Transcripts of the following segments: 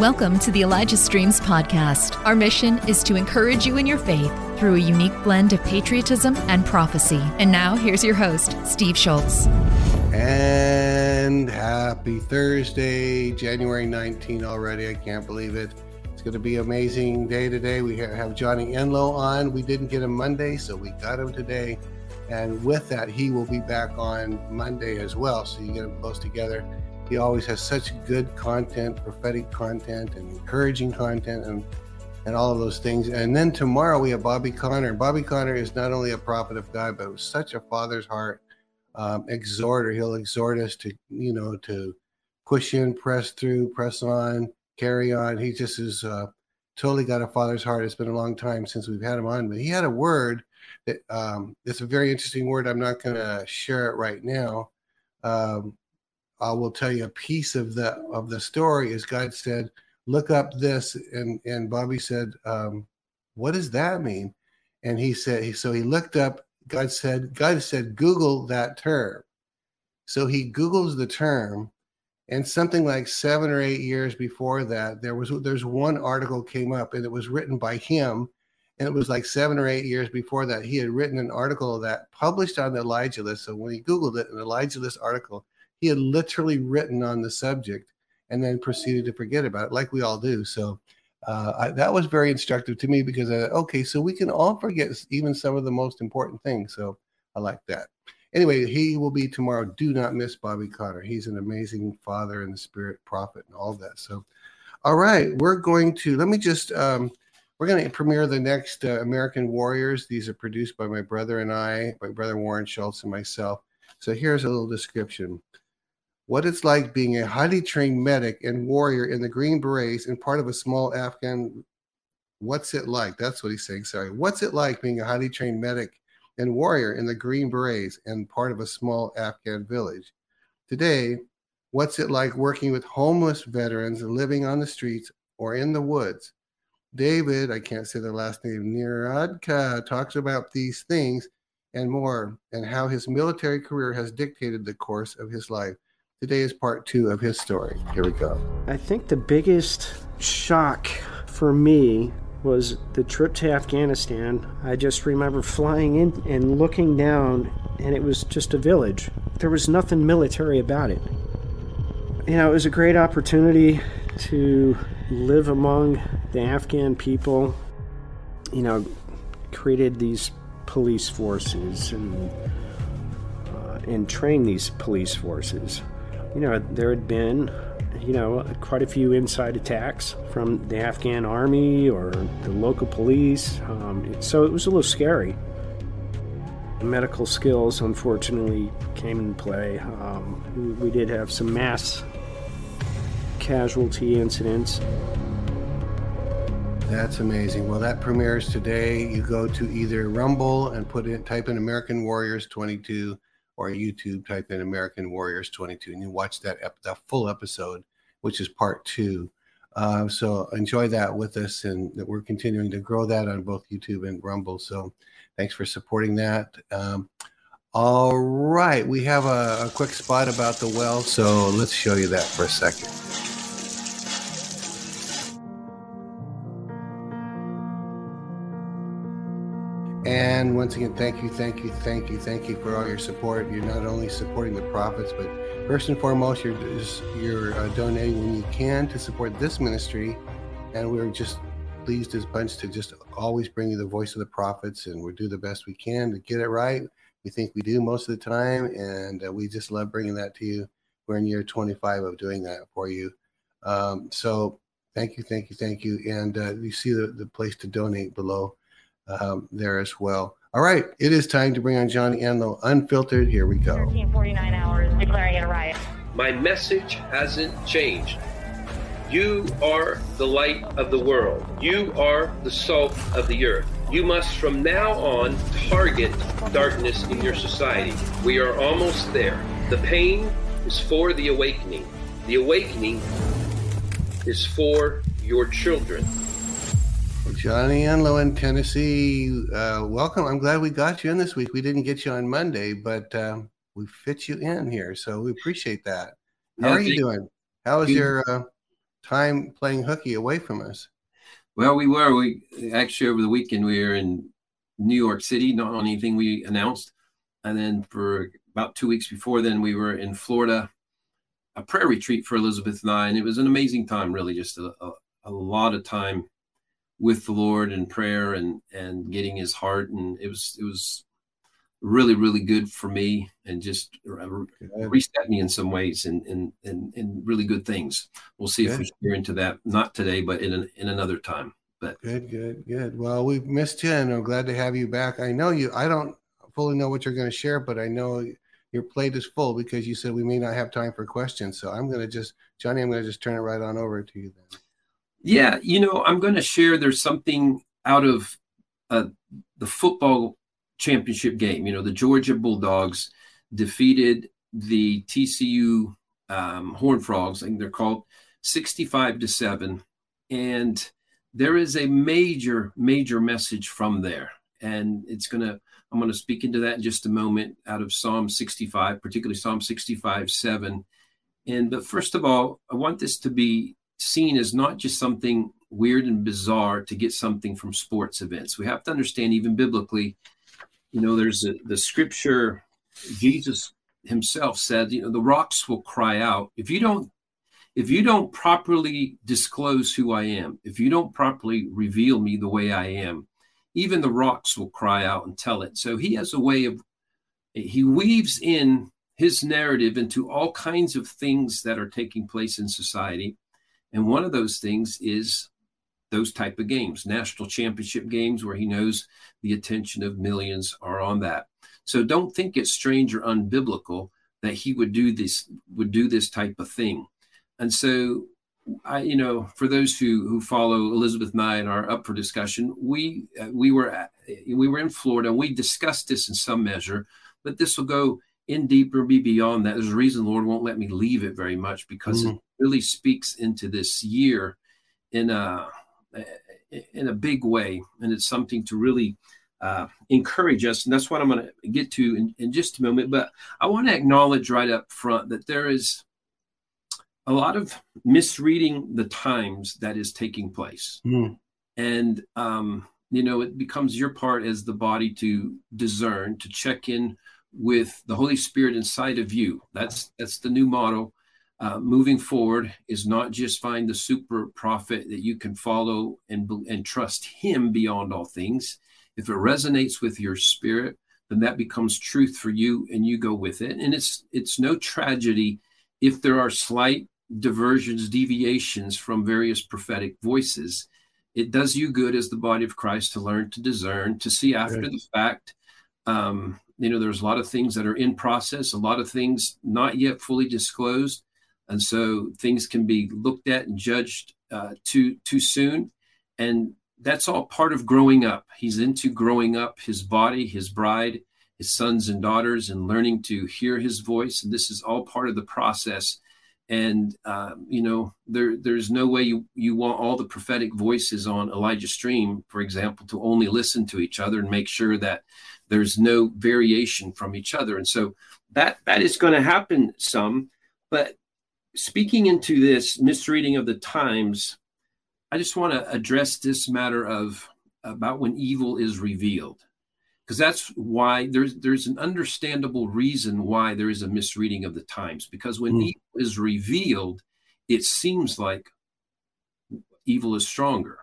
Welcome to the Elijah Streams podcast. Our mission is to encourage you in your faith through a unique blend of patriotism and prophecy. And now, here's your host, Steve Schultz. And happy Thursday, January 19 already. I can't believe it. It's going to be amazing day today. We have Johnny Enlow on. We didn't get him Monday, so we got him today. And with that, he will be back on Monday as well. So you get them close together. He always has such good content, prophetic content, and encouraging content, and and all of those things. And then tomorrow we have Bobby Conner. Bobby Conner is not only a prophet of God, but such a father's heart um, exhorter. He'll exhort us to, you know, to push in, press through, press on, carry on. He just is uh, totally got a father's heart. It's been a long time since we've had him on, but he had a word that um, it's a very interesting word. I'm not going to share it right now. Um, I will tell you a piece of the of the story is God said, "Look up this," and and Bobby said, um, "What does that mean?" And he said, so he looked up. God said, God said, Google that term. So he Googles the term, and something like seven or eight years before that, there was there's one article came up, and it was written by him, and it was like seven or eight years before that he had written an article that published on the Elijah list. So when he Googled it, an Elijah list article he had literally written on the subject and then proceeded to forget about it, like we all do. So uh, I, that was very instructive to me because, I, okay, so we can all forget even some of the most important things. So I like that. Anyway, he will be tomorrow. Do not miss Bobby Conner. He's an amazing father and spirit prophet and all that. So, all right, we're going to let me just um, we're going to premiere the next uh, American Warriors. These are produced by my brother and I, my brother Warren Schultz and myself. So here's a little description what it's like being a highly trained medic and warrior in the Green Berets and part of a small Afghan. What's it like? That's what he's saying. Sorry. What's it like being a highly trained medic and warrior in the Green Berets and part of a small Afghan village? Today, what's it like working with homeless veterans living on the streets or in the woods? David, I can't say the last name, Niradka, talks about these things and more and how his military career has dictated the course of his life. Today is part two of his story. Here we go. I think the biggest shock for me was the trip to Afghanistan. I just remember flying in and looking down, and it was just a village. There was nothing military about it. You know, it was a great opportunity to live among the Afghan people. You know, created these police forces and uh, and train these police forces you know, there had been, you know, quite a few inside attacks from the Afghan army or the local police. Um, so it was a little scary. Medical skills, unfortunately, came in play. Um, we, we did have some mass casualty incidents. That's amazing. Well, that premieres today. You go to either Rumble and put in type in American Warriors 22 or YouTube, type in American Warriors 22, and you watch that ep- that full episode, which is part two. Uh, so enjoy that with us, and that we're continuing to grow that on both YouTube and Rumble. So thanks for supporting that. Um, all right, we have a, a quick spot about the well, so let's show you that for a second. And once again, thank you, thank you, thank you, thank you for all your support. You're not only supporting the prophets, but first and foremost, you're you're uh, donating when you can to support this ministry. And we're just pleased as bunch to just always bring you the voice of the prophets, and we do the best we can to get it right. We think we do most of the time, and uh, we just love bringing that to you. We're in year 25 of doing that for you. Um, so thank you, thank you, thank you. And uh, you see the, the place to donate below um, there as well. All right, it is time to bring on Johnny Enlow, unfiltered. Here we go. 1349 hours, declaring it a riot. My message hasn't changed. You are the light of the world. You are the salt of the earth. You must from now on target darkness in your society. We are almost there. The pain is for the awakening. The awakening is for your children. Johnny Enlow in Tennessee, uh, welcome. I'm glad we got you in this week. We didn't get you on Monday, but uh, we fit you in here, so we appreciate that. How yeah, are you doing? How was your uh, time playing hooky away from us. Well, we were. We actually over the weekend we were in New York City, not on anything we announced, and then for about two weeks before then we were in Florida, a prayer retreat for Elizabeth and I, and it was an amazing time. Really, just a, a, a lot of time with the Lord and prayer and and getting His heart, and it was it was really really good for me and just reset me in some ways and and and, and really good things. We'll see good. if we share into that not today but in an, in another time. But good good good. Well we've missed you and i'm glad to have you back. I know you i don't fully know what you're going to share but i know your plate is full because you said we may not have time for questions. So i'm going to just johnny i'm going to just turn it right on over to you then yeah you know i'm going to share there's something out of uh, the football championship game. You know, the Georgia Bulldogs defeated the TCU um, Horn Frogs, I think they're called, 65 to 7. And there is a major, major message from there. And it's going to, I'm going to speak into that in just a moment out of Psalm 65, particularly Psalm 65 7. And, but first of all, I want this to be seen as not just something weird and bizarre to get something from sports events. We have to understand, even biblically, you know, there's a, the scripture, Jesus himself said, you know, the rocks will cry out. If you don't, if you don't properly disclose who I am, if you don't properly reveal me the way I am, even the rocks will cry out and tell it. So he has a way of, he weaves in his narrative into all kinds of things that are taking place in society. And one of those things is those type of games, national championship games where he knows the attention of millions are on that. So don't think it's strange or unbiblical that he would do this would do this type of thing. And so I, you know, for those who who follow Elizabeth and I and are up for discussion, we uh, we were at, we were in Florida and we discussed this in some measure, but this will go in deeper, be beyond that. There's a reason the Lord won't let me leave it very much because mm. it really speaks into this year in a in a big way, and it's something to really uh, encourage us. And that's what I'm going to get to in, in just a moment. But I want to acknowledge right up front that there is a lot of misreading the times that is taking place. Mm. And, um, you know, it becomes your part as the body to discern, to check in with the Holy Spirit inside of you. That's that's the new motto uh, moving forward is not just find the super prophet that you can follow and, and trust him beyond all things. If it resonates with your spirit, then that becomes truth for you and you go with it. And it's it's no tragedy if there are slight diversions, deviations from various prophetic voices. It does you good as the body of Christ to learn to discern, to see after right. the fact. Um, you know, there's a lot of things that are in process, a lot of things not yet fully disclosed and so things can be looked at and judged uh, too too soon, and that's all part of growing up. He's into growing up his body, his bride, his sons and daughters, and learning to hear his voice. And this is all part of the process. And um, you know, there there's no way you you want all the prophetic voices on Elijah Stream, for example, to only listen to each other and make sure that there's no variation from each other. And so that that is going to happen some, but speaking into this misreading of the times, I just want to address this matter of about when evil is revealed. Because that's why there's there's an understandable reason why there is a misreading of the times. Because when mm. evil is revealed, it seems like evil is stronger.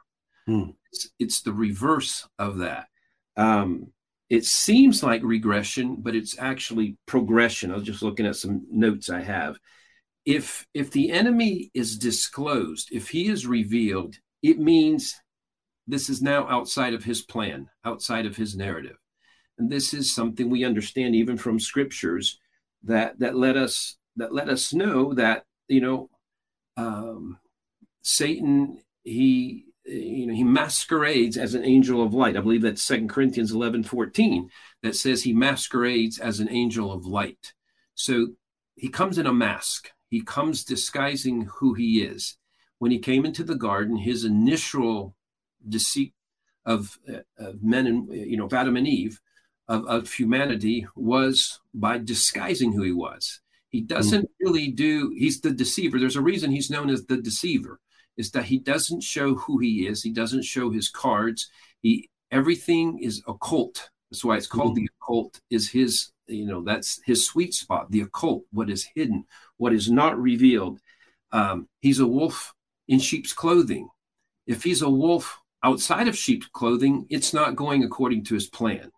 Mm. It's, it's, the reverse of that. Um, it seems like regression, but it's actually progression. I was just looking at some notes I have if if the enemy is disclosed if he is revealed it means this is now outside of his plan outside of his narrative. And this is something we understand even from scriptures that that let us that let us know that you know um, satan he you know he masquerades as an angel of light. I believe that's second corinthians 11 14 that says he masquerades as an angel of light. So he comes in a mask he comes disguising who he is. When he came into the garden, his initial deceit of, uh, of men and you know of Adam and Eve of, of, humanity was by disguising who he was. He doesn't mm. really do. He's the deceiver. There's a reason he's known as the deceiver is that he doesn't show who he is. He doesn't show his cards. He everything is occult. That's why it's called mm-hmm. the occult. Is his you know that's his sweet spot. The occult, what is hidden, what is not revealed. Um, he's a wolf in sheep's clothing. If he's a wolf outside of sheep's clothing, it's not going according to his plan.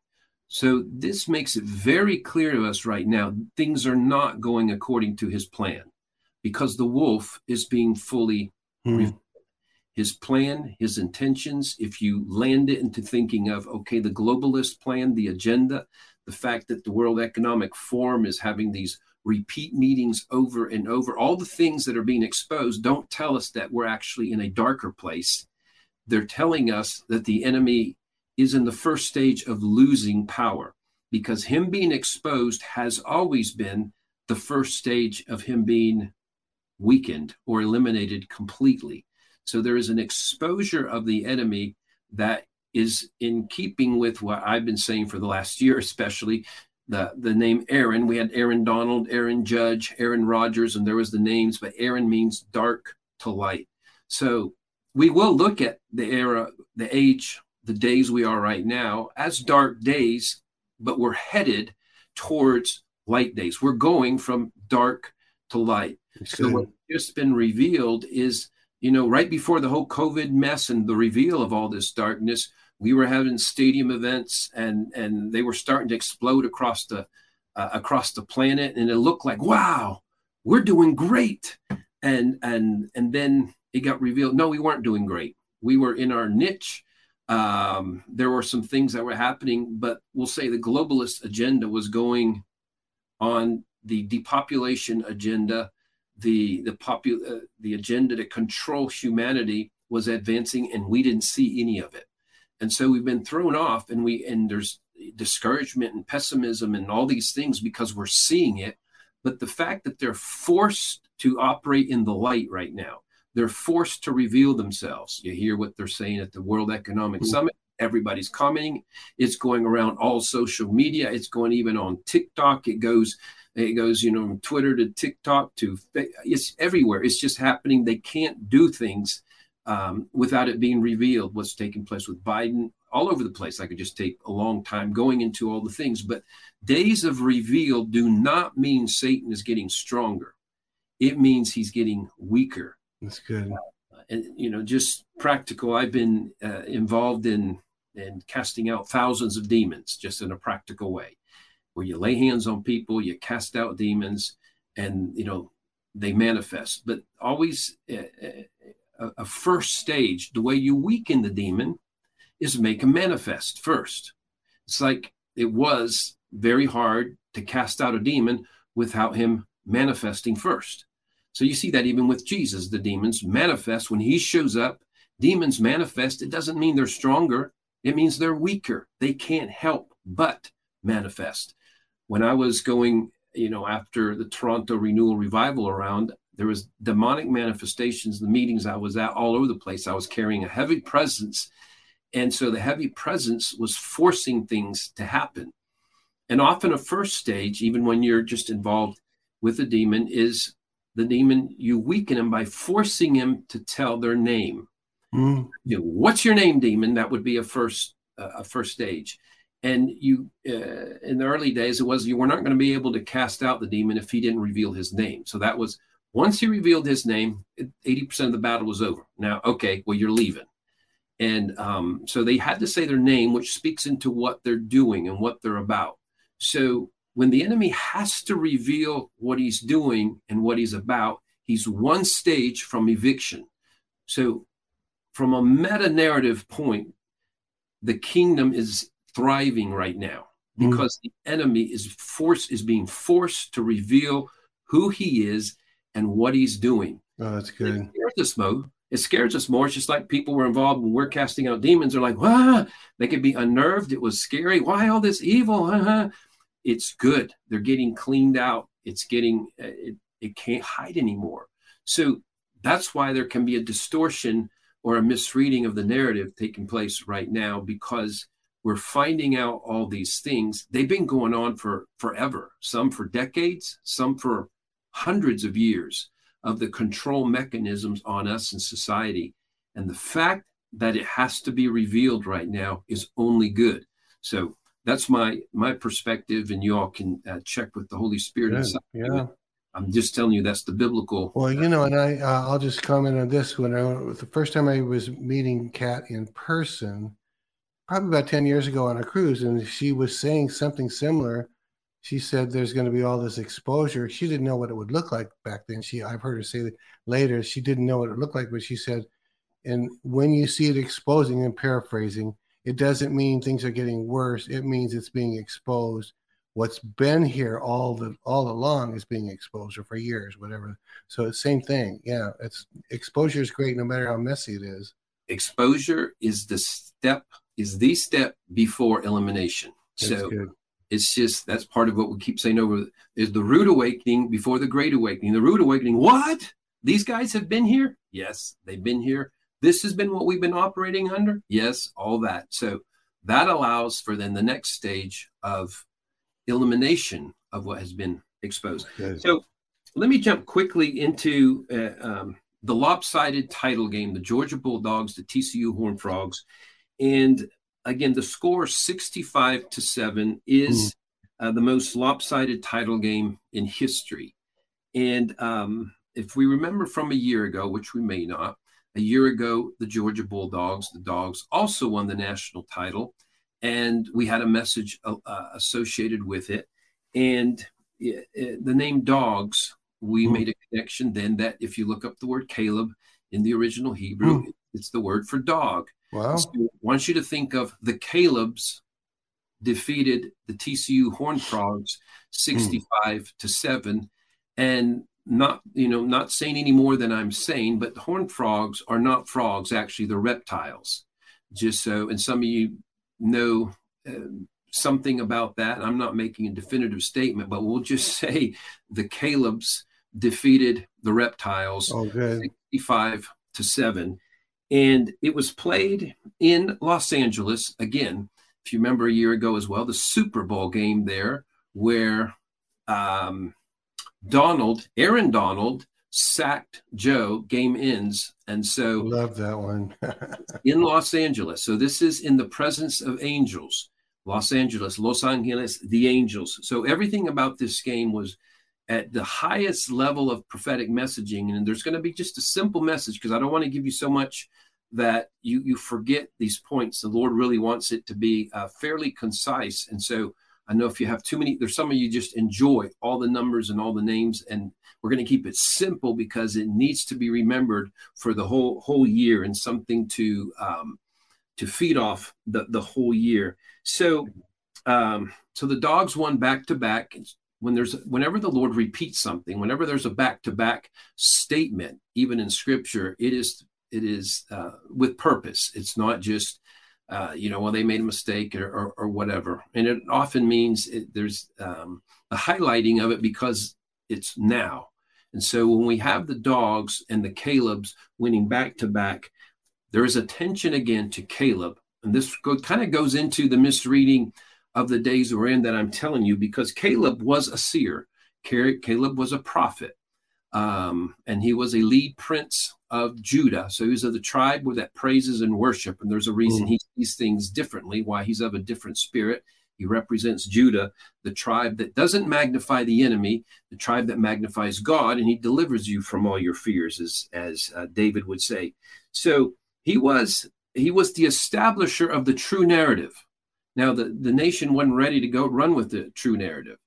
So this makes it very clear to us right now things are not going according to his plan because the wolf is being fully mm. his plan, his intentions. If you land it into thinking of, okay, the globalist plan, the agenda, the fact that the World Economic Forum is having these repeat meetings over and over, all the things that are being exposed don't tell us that we're actually in a darker place. They're telling us that the enemy is in the first stage of losing power because him being exposed has always been the first stage of him being weakened or eliminated completely. So there is an exposure of the enemy that is in keeping with what I've been saying for the last year, especially the, the name Aaron. We had Aaron Donald, Aaron Judge, Aaron Rodgers, and there was the names, but Aaron means dark to light. So we will look at the era, the age, the days we are right now as dark days, but we're headed towards light days. We're going from dark to light. So what's just been revealed is, you know, right before the whole COVID mess and the reveal of all this darkness, we were having stadium events and and they were starting to explode across the uh, across the planet, and it looked like wow, we're doing great, and and and then it got revealed, no, we weren't doing great. We were in our niche. Um, there were some things that were happening, but we'll say the globalist agenda was going on the depopulation agenda the the popu- uh, the agenda to control humanity was advancing and we didn't see any of it. And so we've been thrown off and we and there's discouragement and pessimism and all these things because we're seeing it. But the fact that they're forced to operate in the light right now they're forced to reveal themselves. You hear what they're saying at the world economic mm-hmm. summit. Everybody's commenting. It's going around all social media. It's going even on tiktok. It goes it goes, you know, from Twitter to TikTok to it's everywhere. It's just happening. They can't do things um, without it being revealed. What's taking place with Biden all over the place. I could just take a long time going into all the things, but days of reveal do not mean Satan is getting stronger. It means he's getting weaker. That's good. Uh, and you know, just practical. I've been uh, involved in in casting out thousands of demons just in a practical way where you lay hands on people, you cast out demons, and you know they manifest. But always a, a, a first stage, the way you weaken the demon is make him manifest first. It's like it was very hard to cast out a demon without him manifesting first. So you see that even with Jesus, the demons manifest when he shows up. Demons manifest. It doesn't mean they're stronger. It means they're weaker. They can't help but manifest when I was going, you know, after the Toronto Renewal Revival around, there was demonic manifestations. The meetings I was at all over the place. I was carrying a heavy presence, and so the heavy presence was forcing things to happen. And often, a first stage, even when you're just involved with a demon, is the demon you weaken him by forcing him to tell their name. Mm. You know, what's your name, demon? That would be a first uh, a first stage and you uh, in the early days it was you were not going to be able to cast out the demon if he didn't reveal his name. So that was once he revealed his name 80% of the battle was over. Now okay well you're leaving. And um, so they had to say their name which speaks into what they're doing and what they're about. So when the enemy has to reveal what he's doing and what he's about he's one stage from eviction. So from a meta narrative point the kingdom is thriving right now mm. because mm. the enemy is force is being forced to reveal who he is and what he's doing. Oh, that's good. It scares us more. It scares us more. It's just like people were involved when we're casting out demons. They're like, ah, they could be unnerved. It was scary. Why all this evil? Uh-huh. It's good. They're getting cleaned out. It's getting, uh, it, it can't hide anymore. So that's why there can be a distortion or a misreading of the narrative taking place right now because we're finding out all these things. They've been going on for forever, some for decades, some for hundreds of years. of the control mechanisms on us in society. And the fact that it has to be revealed right now is only good. So that's my my perspective, and you all can uh, check with the Holy Spirit. Yeah, I'm just telling you that's the biblical. Well, you know, and I uh, I'll just comment on this. When I the first time I was meeting Kat in person, probably about ten years ago on a cruise, and she was saying something similar. She said there's going to be all this exposure. She didn't know what it would look like back then. She I've heard her say that later she didn't know what it looked like, but she said, and when you see it exposing and paraphrasing, it doesn't mean things are getting worse. It means it's being exposed what's been here all the all along is being exposure for years, whatever. So it's same thing. Yeah, it's exposure is great no matter how messy it is. Exposure is the step is the step before elimination. That's so good. it's just that's part of what we keep saying over is the root awakening before the great awakening. The root awakening, what? These guys have been here? Yes, they've been here. This has been what we've been operating under? Yes, all that. So that allows for then the next stage of elimination of what has been exposed. Yes. So let me jump quickly into uh, um, the lopsided title game, the Georgia Bulldogs, the TCU Horned Frogs. And again, the score 65 to 7 is mm. uh, the most lopsided title game in history. And um, if we remember from a year ago, which we may not, a year ago, the Georgia Bulldogs, the Dogs, also won the national title and we had a message uh, uh associated with it. And it, it, the name dogs, we mm. made a connection then that if you look up the word Caleb in the original Hebrew, mm. it's the word for dog. Wow. So I want you to think of the Caleb's defeated the TCU Horned Frogs 65 mm. to 7 and not you know not saying any more than I'm saying but horned frogs are not frogs actually they're reptiles just so and some of you know uh, something about that. I'm not making a definitive statement, but we'll just say the Caleb's defeated the reptiles oh, 65 to 7. And it was played in Los Angeles again. If you remember a year ago as well, the Super Bowl game there, where um, Donald, Aaron Donald, sacked Joe, game ends. And so love that one. in Los Angeles. So this is in the presence of angels. Los Angeles, Los Angeles, the angels. So everything about this game was at the highest level of prophetic messaging. And there's going to be just a simple message because I don't want to give you so much that you you forget these points. The Lord really wants it to be uh, fairly concise. And so I know if you have too many, there's some of you just enjoy all the numbers and all the names and we're going to keep it simple because it needs to be remembered for the whole whole year and something to um, to feed off the the whole year. So um, so the dogs won back to back. When there's whenever the Lord repeats something, whenever there's a back to back statement, even in Scripture, it is it is uh, with purpose. It's not just uh, you know, well, they made a mistake or, or, or whatever. And it often means it, there's um, a highlighting of it because it's now. And so when we have the dogs and the Caleb's winning back to back, there is attention again to Caleb. And this go, kind of goes into the misreading of the days we're in that I'm telling you, because Caleb was a seer, Caleb was a prophet, um, and he was a lead prince of Judah. So he was of the tribe where that praises and worship. And there's a reason mm. he sees things differently, why he's of a different spirit. He represents Judah, the tribe that doesn't magnify the enemy, the tribe that magnifies God, and he delivers you from all your fears, as as uh, David would say. So he was he was the establisher of the true narrative. Now the the nation wasn't ready to go run with the true narrative,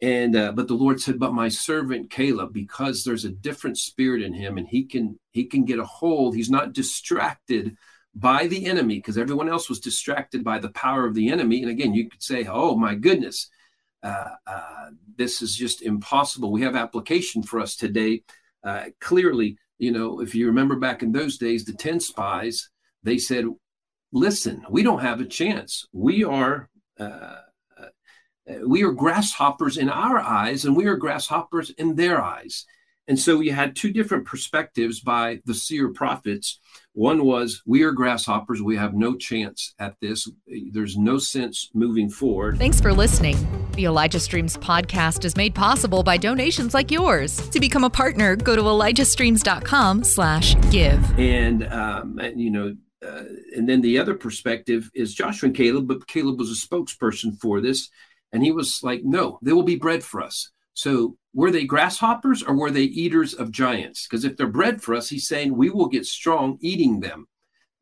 and uh, but the Lord said, "But my servant Caleb, because there's a different spirit in him, and he can he can get a hold. He's not distracted." by the enemy because everyone else was distracted by the power of the enemy. And again, you could say, oh my goodness, uh, uh, this is just impossible. We have application for us today. Uh, clearly, you know, if you remember back in those days, the 10 spies, they said, listen, we don't have a chance. We are. Uh, uh, we are grasshoppers in our eyes, and we are grasshoppers in their eyes. And so you had two different perspectives by the seer prophets. One was, we are grasshoppers. We have no chance at this. There's no sense moving forward. Thanks for listening. The Elijah Streams podcast is made possible by donations like yours. To become a partner, go to elijahstreams.com slash give. And, um, and, you know, uh, and then the other perspective is Joshua and Caleb, but Caleb was a spokesperson for this. And he was like, no, they will be bread for us. So were they grasshoppers or were they eaters of giants? Because if they're bread for us, he's saying we will get strong eating them.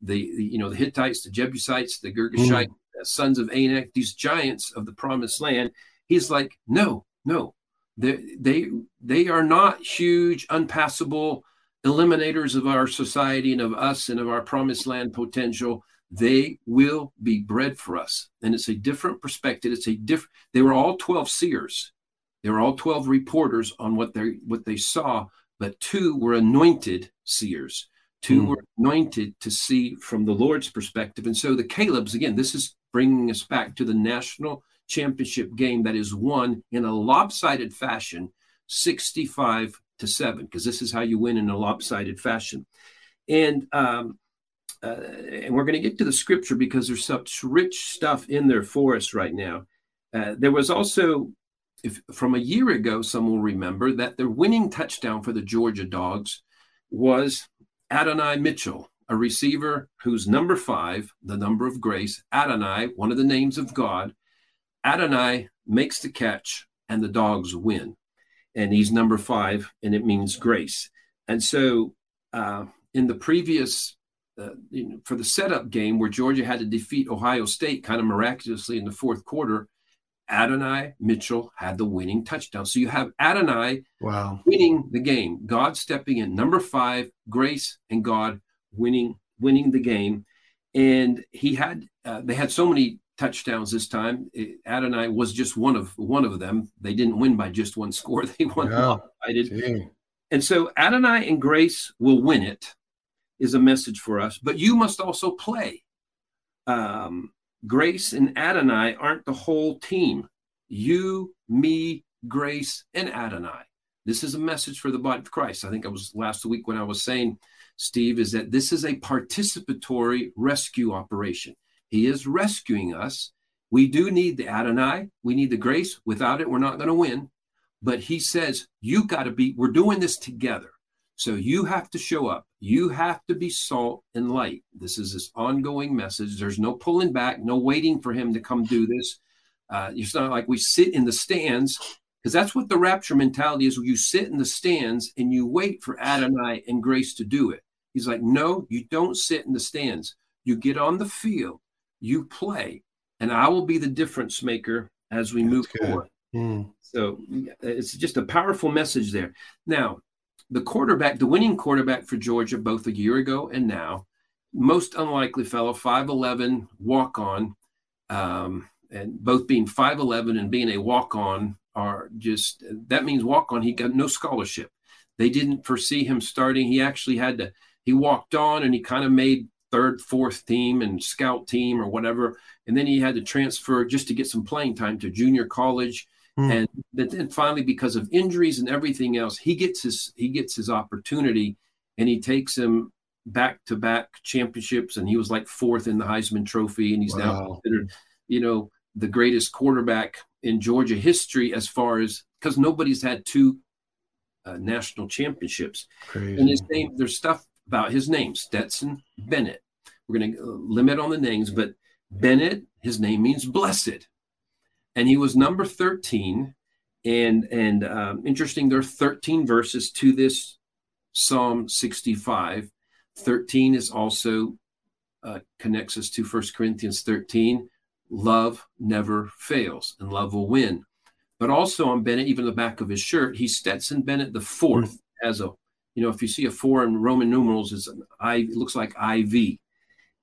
The, the you know the Hittites, the Jebusites, the Girgashites, mm. sons of Anak, these giants of the promised land. He's like, no, no, they they they are not huge, unpassable eliminators of our society and of us and of our promised land potential they will be bread for us. And it's a different perspective. It's a different they were all 12 seers. They were all 12 reporters on what they what they saw but two were anointed seers. Two mm. were anointed to see from the lord's perspective. And so the caleb's again this is bringing us back to the national championship game that is won in a lopsided fashion 65 to 7 because this is how you win in a lopsided fashion and um, uh, and we're going to get to the scripture because there's such rich stuff in there for us right now. Uh, there was also, if from a year ago, some will remember that the winning touchdown for the Georgia Dogs was Adonai Mitchell, a receiver who's number five, the number of grace. Adonai, one of the names of God. Adonai makes the catch, and the Dogs win. And he's number five, and it means grace. And so, uh, in the previous uh, you know, for the setup game where Georgia had to defeat Ohio State kind of miraculously in the fourth quarter, Adonai Mitchell had the winning touchdown. So you have Adonai wow. winning the game, God stepping in, number five, Grace and God winning winning the game, and he had uh, they had so many touchdowns this time. It, Adonai was just one of one of them. They didn't win by just one score; they won. Yeah. And so Adonai and Grace will win it is a message for us, but you must also play. Um, Grace and Adonai aren't the whole team. You, me, Grace, and Adonai. This is a message for the body of Christ. I think I was last week when I was saying, Steve, is that this is a participatory rescue operation. He is rescuing us. We do need the Adonai. We need the grace. Without it, we're not going to win. But he says, you got to be, we're doing this together. So you have to show up. You have to be salt and light. This is this ongoing message. There's no pulling back, no waiting for him to come do this. Uh, it's not like we sit in the stands because that's what the rapture mentality is. You sit in the stands and you wait for Adonai and Grace to do it. He's like, no, you don't sit in the stands. You get on the field, you play, and I will be the difference maker as we that's move good. forward. Mm. So it's just a powerful message there. Now, the quarterback, the winning quarterback for Georgia, both a year ago and now, most unlikely fellow, 5'11, walk on, um, and both being 5'11 and being a walk on are just that means walk on. He got no scholarship. They didn't foresee him starting. He actually had to, he walked on and he kind of made third, fourth team and scout team or whatever. And then he had to transfer just to get some playing time to junior college Mm. And then finally, because of injuries and everything else, he gets his he gets his opportunity, and he takes him back to back championships, and he was like fourth in the Heisman Trophy, and he's wow. now considered, you know, the greatest quarterback in Georgia history as far as because nobody's had two uh, national championships. Crazy. And his name, there's stuff about his name, Stetson Bennett. We're going to uh, limit on the names, but Bennett, his name means blessed and he was number 13 and and um, interesting there are 13 verses to this psalm 65 13 is also uh, connects us to First corinthians 13 love never fails and love will win but also on bennett even the back of his shirt he's stetson bennett the fourth mm-hmm. as a you know if you see a four in roman numerals it's an i it looks like iv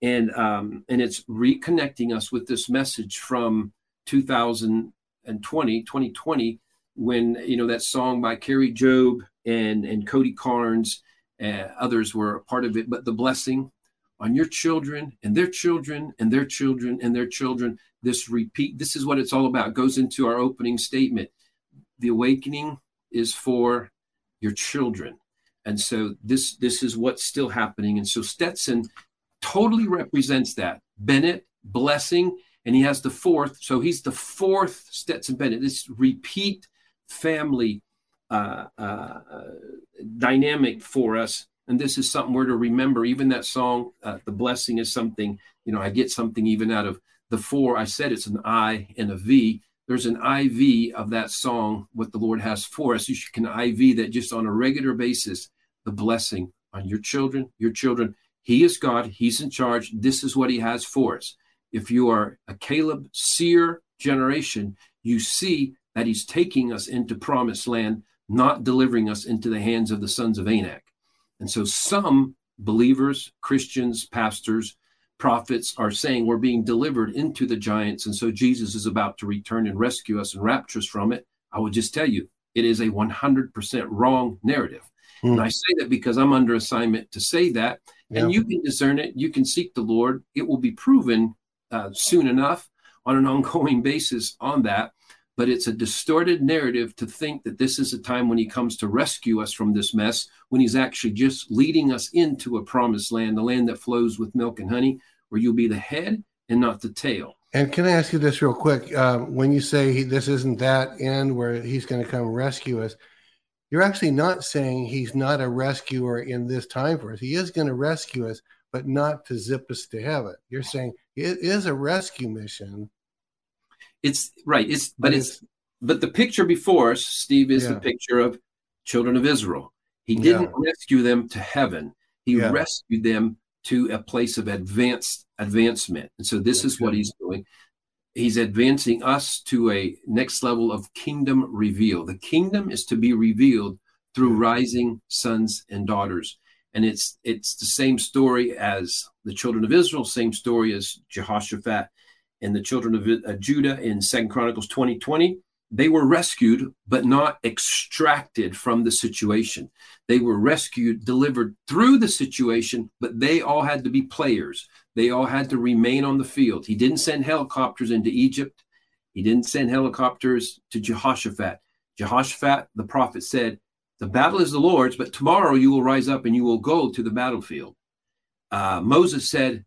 and um and it's reconnecting us with this message from 2020, 2020, when you know that song by Kari Jobe and and Cody Carnes, uh, others were a part of it. But the blessing on your children and their children and their children and their children. This repeat. This is what it's all about. Goes into our opening statement. The awakening is for your children, and so this this is what's still happening. And so Stetson totally represents that. Bennett blessing and he has the fourth. So he's the fourth Stetson Bennett. This repeat family uh, uh, dynamic for us. And this is something we're to remember. Even that song, uh, "The Blessing," is something. You know, I get something even out of the four. I said it's an I and a V. There's an IV of that song, what the Lord has for us. You can IV that just on a regular basis, the blessing on your children, your children. He is God. He's in charge. This is what He has for us. If you are a Caleb seer generation, you see that He's taking us into promised land, not delivering us into the hands of the sons of Anak. And so some believers, Christians, pastors, prophets are saying we're being delivered into the giants. And so Jesus is about to return and rescue us and rapture us from it. I would just tell you, it is a 100% wrong narrative. Mm. And I say that because I'm under assignment to say that. Yeah. And you can discern it. You can seek the Lord. It will be proven uh, soon enough on an ongoing basis on that but it's a distorted narrative to think that this is a time when he comes to rescue us from this mess, when he's actually just leading us into a promised land, the land that flows with milk and honey, where you'll be the head and not the tail. And can I ask you this real quick? Um, when you say he, this isn't that end where he's going to come rescue us, you're actually not saying he's not a rescuer in this time for us. He is going to rescue us, but not to zip us to heaven. You're saying it is a rescue mission it's right. It's but, but it's, it's, but the picture before us, Steve, is yeah. the picture of children of Israel. He didn't yeah. rescue them to heaven. He yeah. rescued them to a place of advanced advancement. And so this That's is what he's doing. He's advancing us to a next level of kingdom reveal. The kingdom is to be revealed through rising sons and daughters. And it's it's the same story as the children of Israel, same story as Jehoshaphat and the children of uh, Judah in Second Chronicles 20 20, they were rescued, but not extracted from the situation. They were rescued, delivered through the situation, but they all had to be players. They all had to remain on the field. He didn't send helicopters into Egypt. He didn't send helicopters to Jehoshaphat. Jehoshaphat, the prophet, said, The battle is the Lord's, but tomorrow you will rise up and you will go to the battlefield. Uh, Moses said,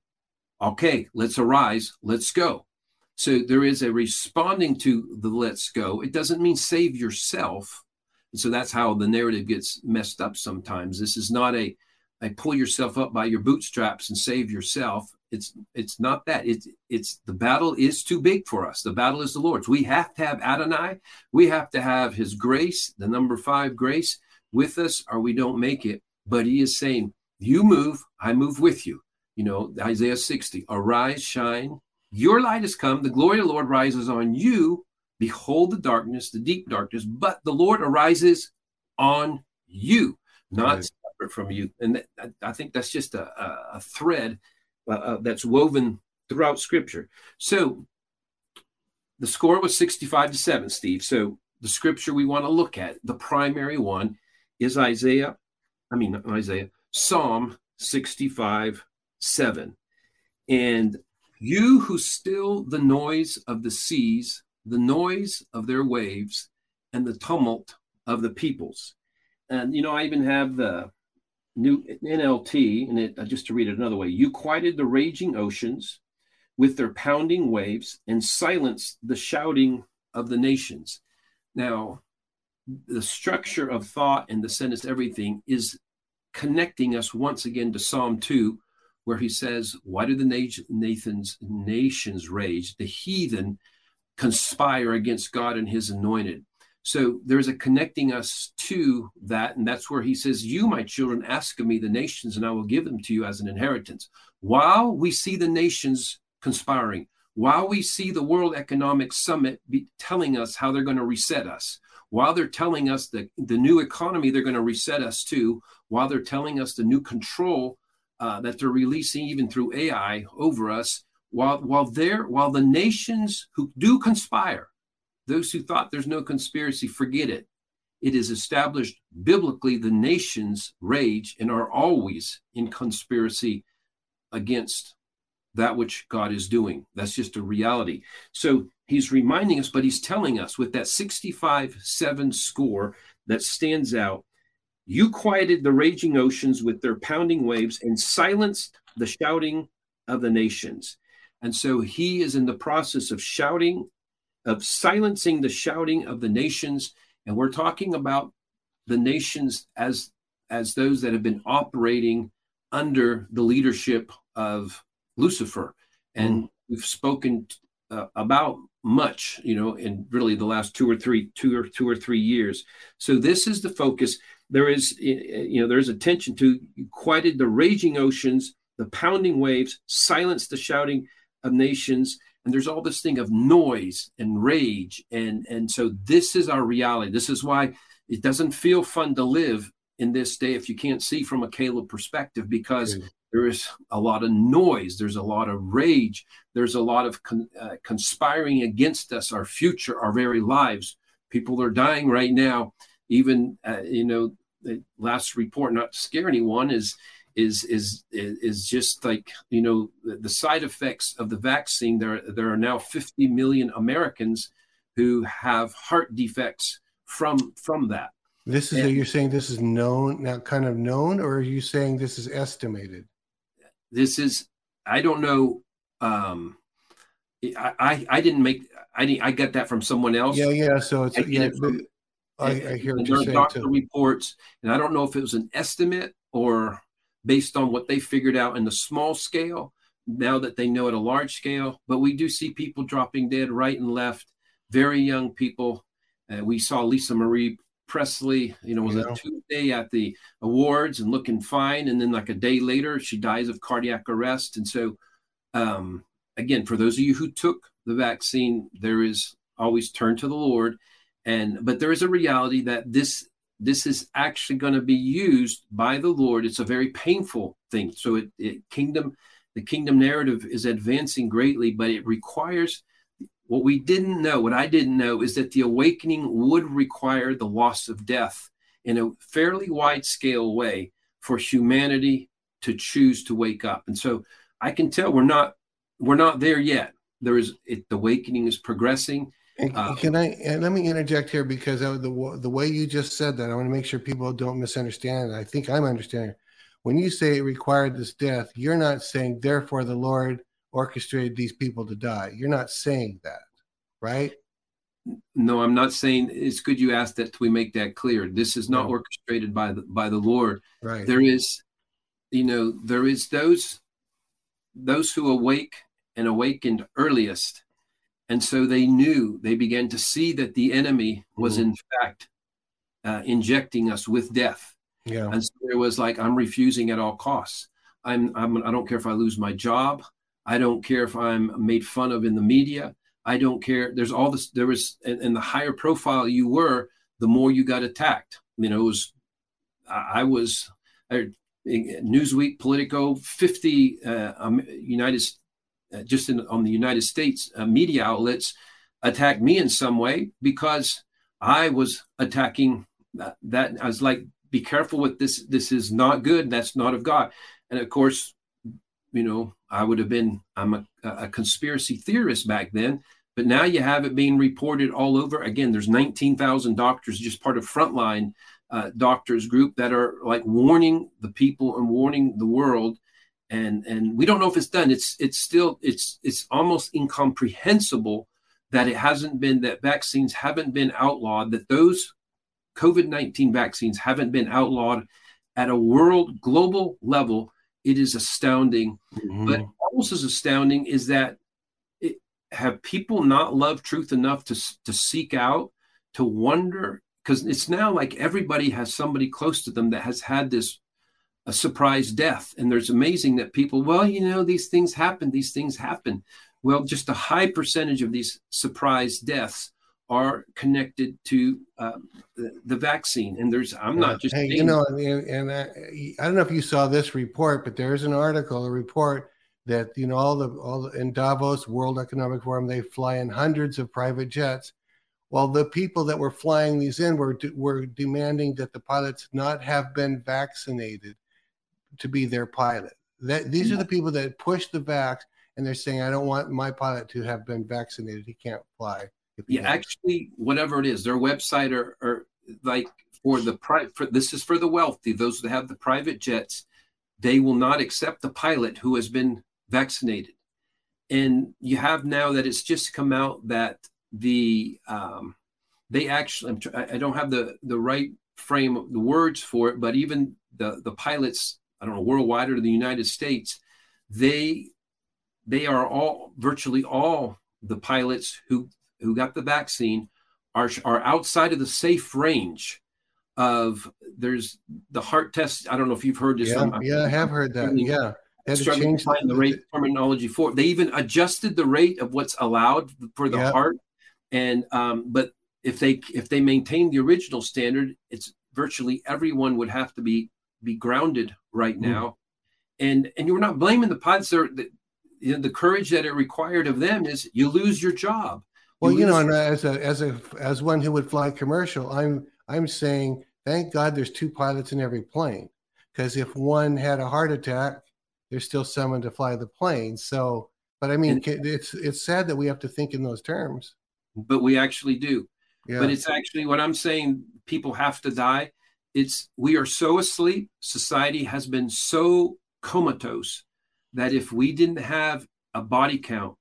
Okay, let's arise, let's go. So there is a responding to the let's go. It doesn't mean save yourself. And so that's how the narrative gets messed up sometimes. This is not a, a pull yourself up by your bootstraps and save yourself. It's it's not that. It's it's the battle is too big for us. The battle is the Lord's. We have to have Adonai. We have to have his grace, the number five grace, with us, or we don't make it. But he is saying, You move, I move with you you know, Isaiah 60, arise, shine, your light has come, the glory of the Lord rises on you. Behold the darkness, the deep darkness, but the Lord arises on you, not right. separate from you. And that, I think that's just a, a thread uh, uh, that's woven throughout Scripture. So the score was 65 to 7, Steve. So the scripture we want to look at, the primary one, is Isaiah, I mean, Isaiah, Psalm 65 7. And you who still the noise of the seas, the noise of their waves, and the tumult of the peoples. And, you know, I even have the new NLT, and it, uh, just to read it another way you quieted the raging oceans with their pounding waves and silenced the shouting of the nations. Now, the structure of thought and the sentence, everything is connecting us once again to Psalm 2, where he says, Why do the Nathan's nations rage? The heathen conspire against God and his anointed. So there's a connecting us to that. And that's where he says, You, my children, ask of me the nations, and I will give them to you as an inheritance. While we see the nations conspiring, while we see the World Economic Summit telling us how they're going to reset us, while they're telling us that the new economy they're going to reset us to, while they're telling us the new control uh, that they're releasing even through AI over us, while while they're while the nations who do conspire, those who thought there's no conspiracy, forget it. It is established biblically the nations rage and are always in conspiracy against that which God is doing. That's just a reality. So he's reminding us, but he's telling us with that 65 7 score that stands out you quieted the raging oceans with their pounding waves and silenced the shouting of the nations. And so he is in the process of shouting, of silencing the shouting of the nations. And we're talking about the nations as as those that have been operating under the leadership of Lucifer. And mm. we've spoken uh, about much, you know, in really the last two or three, two or two or three years. So this is the focus. There is, you know, there's attention to quieted the raging oceans, the pounding waves, silence the shouting of nations, and there's all this thing of noise and rage, and and so this is our reality. This is why it doesn't feel fun to live in this day if you can't see from a Caleb perspective because mm. there is a lot of noise, there's a lot of rage, there's a lot of con- uh, conspiring against us, our future, our very lives. People are dying right now. Even uh, you know, the last report, not to scare anyone, is is is is just like you know the, the side effects of the vaccine. There there are now 50 million Americans who have heart defects from from that this is, and, you're saying this is known, now kind of known, or are you saying this is estimated? This is, I don't know. Um, I, I, I didn't make, I didn't, I got that from someone else. Yeah. Yeah. So it's, yeah. From, I, I, hear you're saying doctor too. reports, and I don't know if it was an estimate or based on what they figured out in the small scale now that they know at a large scale. But we do see people dropping dead right and left, very young people. Uh, we saw Lisa Marie Presley, you know, was a Tuesday at the awards and looking fine. And then like a day later, she dies of cardiac arrest. And so, um, again, for those of you who took the vaccine, there is always turn to the Lord. And, but there is a reality that this, this is actually going to be used by the Lord. It's a very painful thing. So it, it kingdom, the kingdom narrative is advancing greatly, but it requires what we didn't know, what I didn't know, is that the awakening would require the loss of death in a fairly wide scale way for humanity to choose to wake up. And so I can tell we're not we're not there yet. There is it, the awakening is progressing. And uh, can I and let me interject here because the the way you just said that, I want to make sure people don't misunderstand. It. I think I'm understanding. When you say it required this death, you're not saying therefore the Lord orchestrated these people to die. You're not saying that, right? No, I'm not saying it's good you asked that we make that clear. This is not orchestrated by the by the Lord. Right. There is, you know, there is those those who awake and awakened earliest. And so they knew, they began to see that the enemy was mm-hmm. in fact uh, injecting us with death. Yeah. And so it was like, I'm refusing at all costs. I'm, I'm I don't care if I lose my job. I don't care if I'm made fun of in the media. I don't care. There's all this. There was, and, and the higher profile you were, the more you got attacked. You know, it was. I, was. I, Newsweek, Politico, 50 uh, um, United, just in, on the United States uh, media outlets attacked me in some way because I was attacking that, that. I was like, be careful with this. This is not good. That's not of God. And of course, you know, I would have been, I'm a, a conspiracy theorist back then, but now you have it being reported all over. Again, there's 19,000 doctors, just part of Frontline uh, Doctors Group, that are like warning the people and warning the world. And and we don't know if it's done. It's it's still it's it's almost incomprehensible that it hasn't been that vaccines haven't been outlawed. That those COVID 19 vaccines haven't been outlawed at a world global level it is astounding. Mm-hmm. But almost as astounding is that it, have people not loved truth enough to, to seek out, to wonder? Because it's now like everybody has somebody close to them that has had this a surprise death. And there's amazing that people, well, you know, these things happen, these things happen. Well, just a high percentage of these surprise deaths are connected to uh, the, the, vaccine. And there's, I'm not just, hey, you know, and, and I, I, don't know if you saw this report, but there's an article, a report that you know all the all the, in Davos World Economic Forum, they fly in hundreds of private jets. Well, the people that were flying these in were were demanding that the pilots not have been vaccinated to be their pilot. That these are the people that push the vax, and they're saying, "I don't want my pilot to have been vaccinated. He can't fly." yeah, actually, whatever it is, their website or, or like for the private. This is for the wealthy, those that have the private jets. They will not accept the pilot who has been vaccinated. and you have now that it's just come out that the um, they actually I don't have the the right frame of the words for it, but even the the pilots I don't know worldwide or the United States, they they are all virtually all the pilots who who got the vaccine are are outside of the safe range of there's the heart test. I don't know if you've heard this. Yeah, yeah, I have heard that. Yeah. Had to change the, the rate terminology for. They even adjusted the rate of what's allowed for the yeah. heart, and um, but if they if they maintain the original standard, it's virtually everyone would have to be be grounded right hmm. now, mm. and and you're not blaming the pilots. The, you know, the courage that it required of them is you lose your job. Well, you, you know, and as a as a as one who would fly commercial, I'm I'm saying thank God there's two pilots in every plane because if one had a heart attack, there's still someone to fly the plane. So, but I mean, and, it's it's sad that we have to think in those terms. But we actually do. Yeah. But it's actually what I'm saying. People have to die. It's we are so asleep. Society has been so comatose that if we didn't have a body count,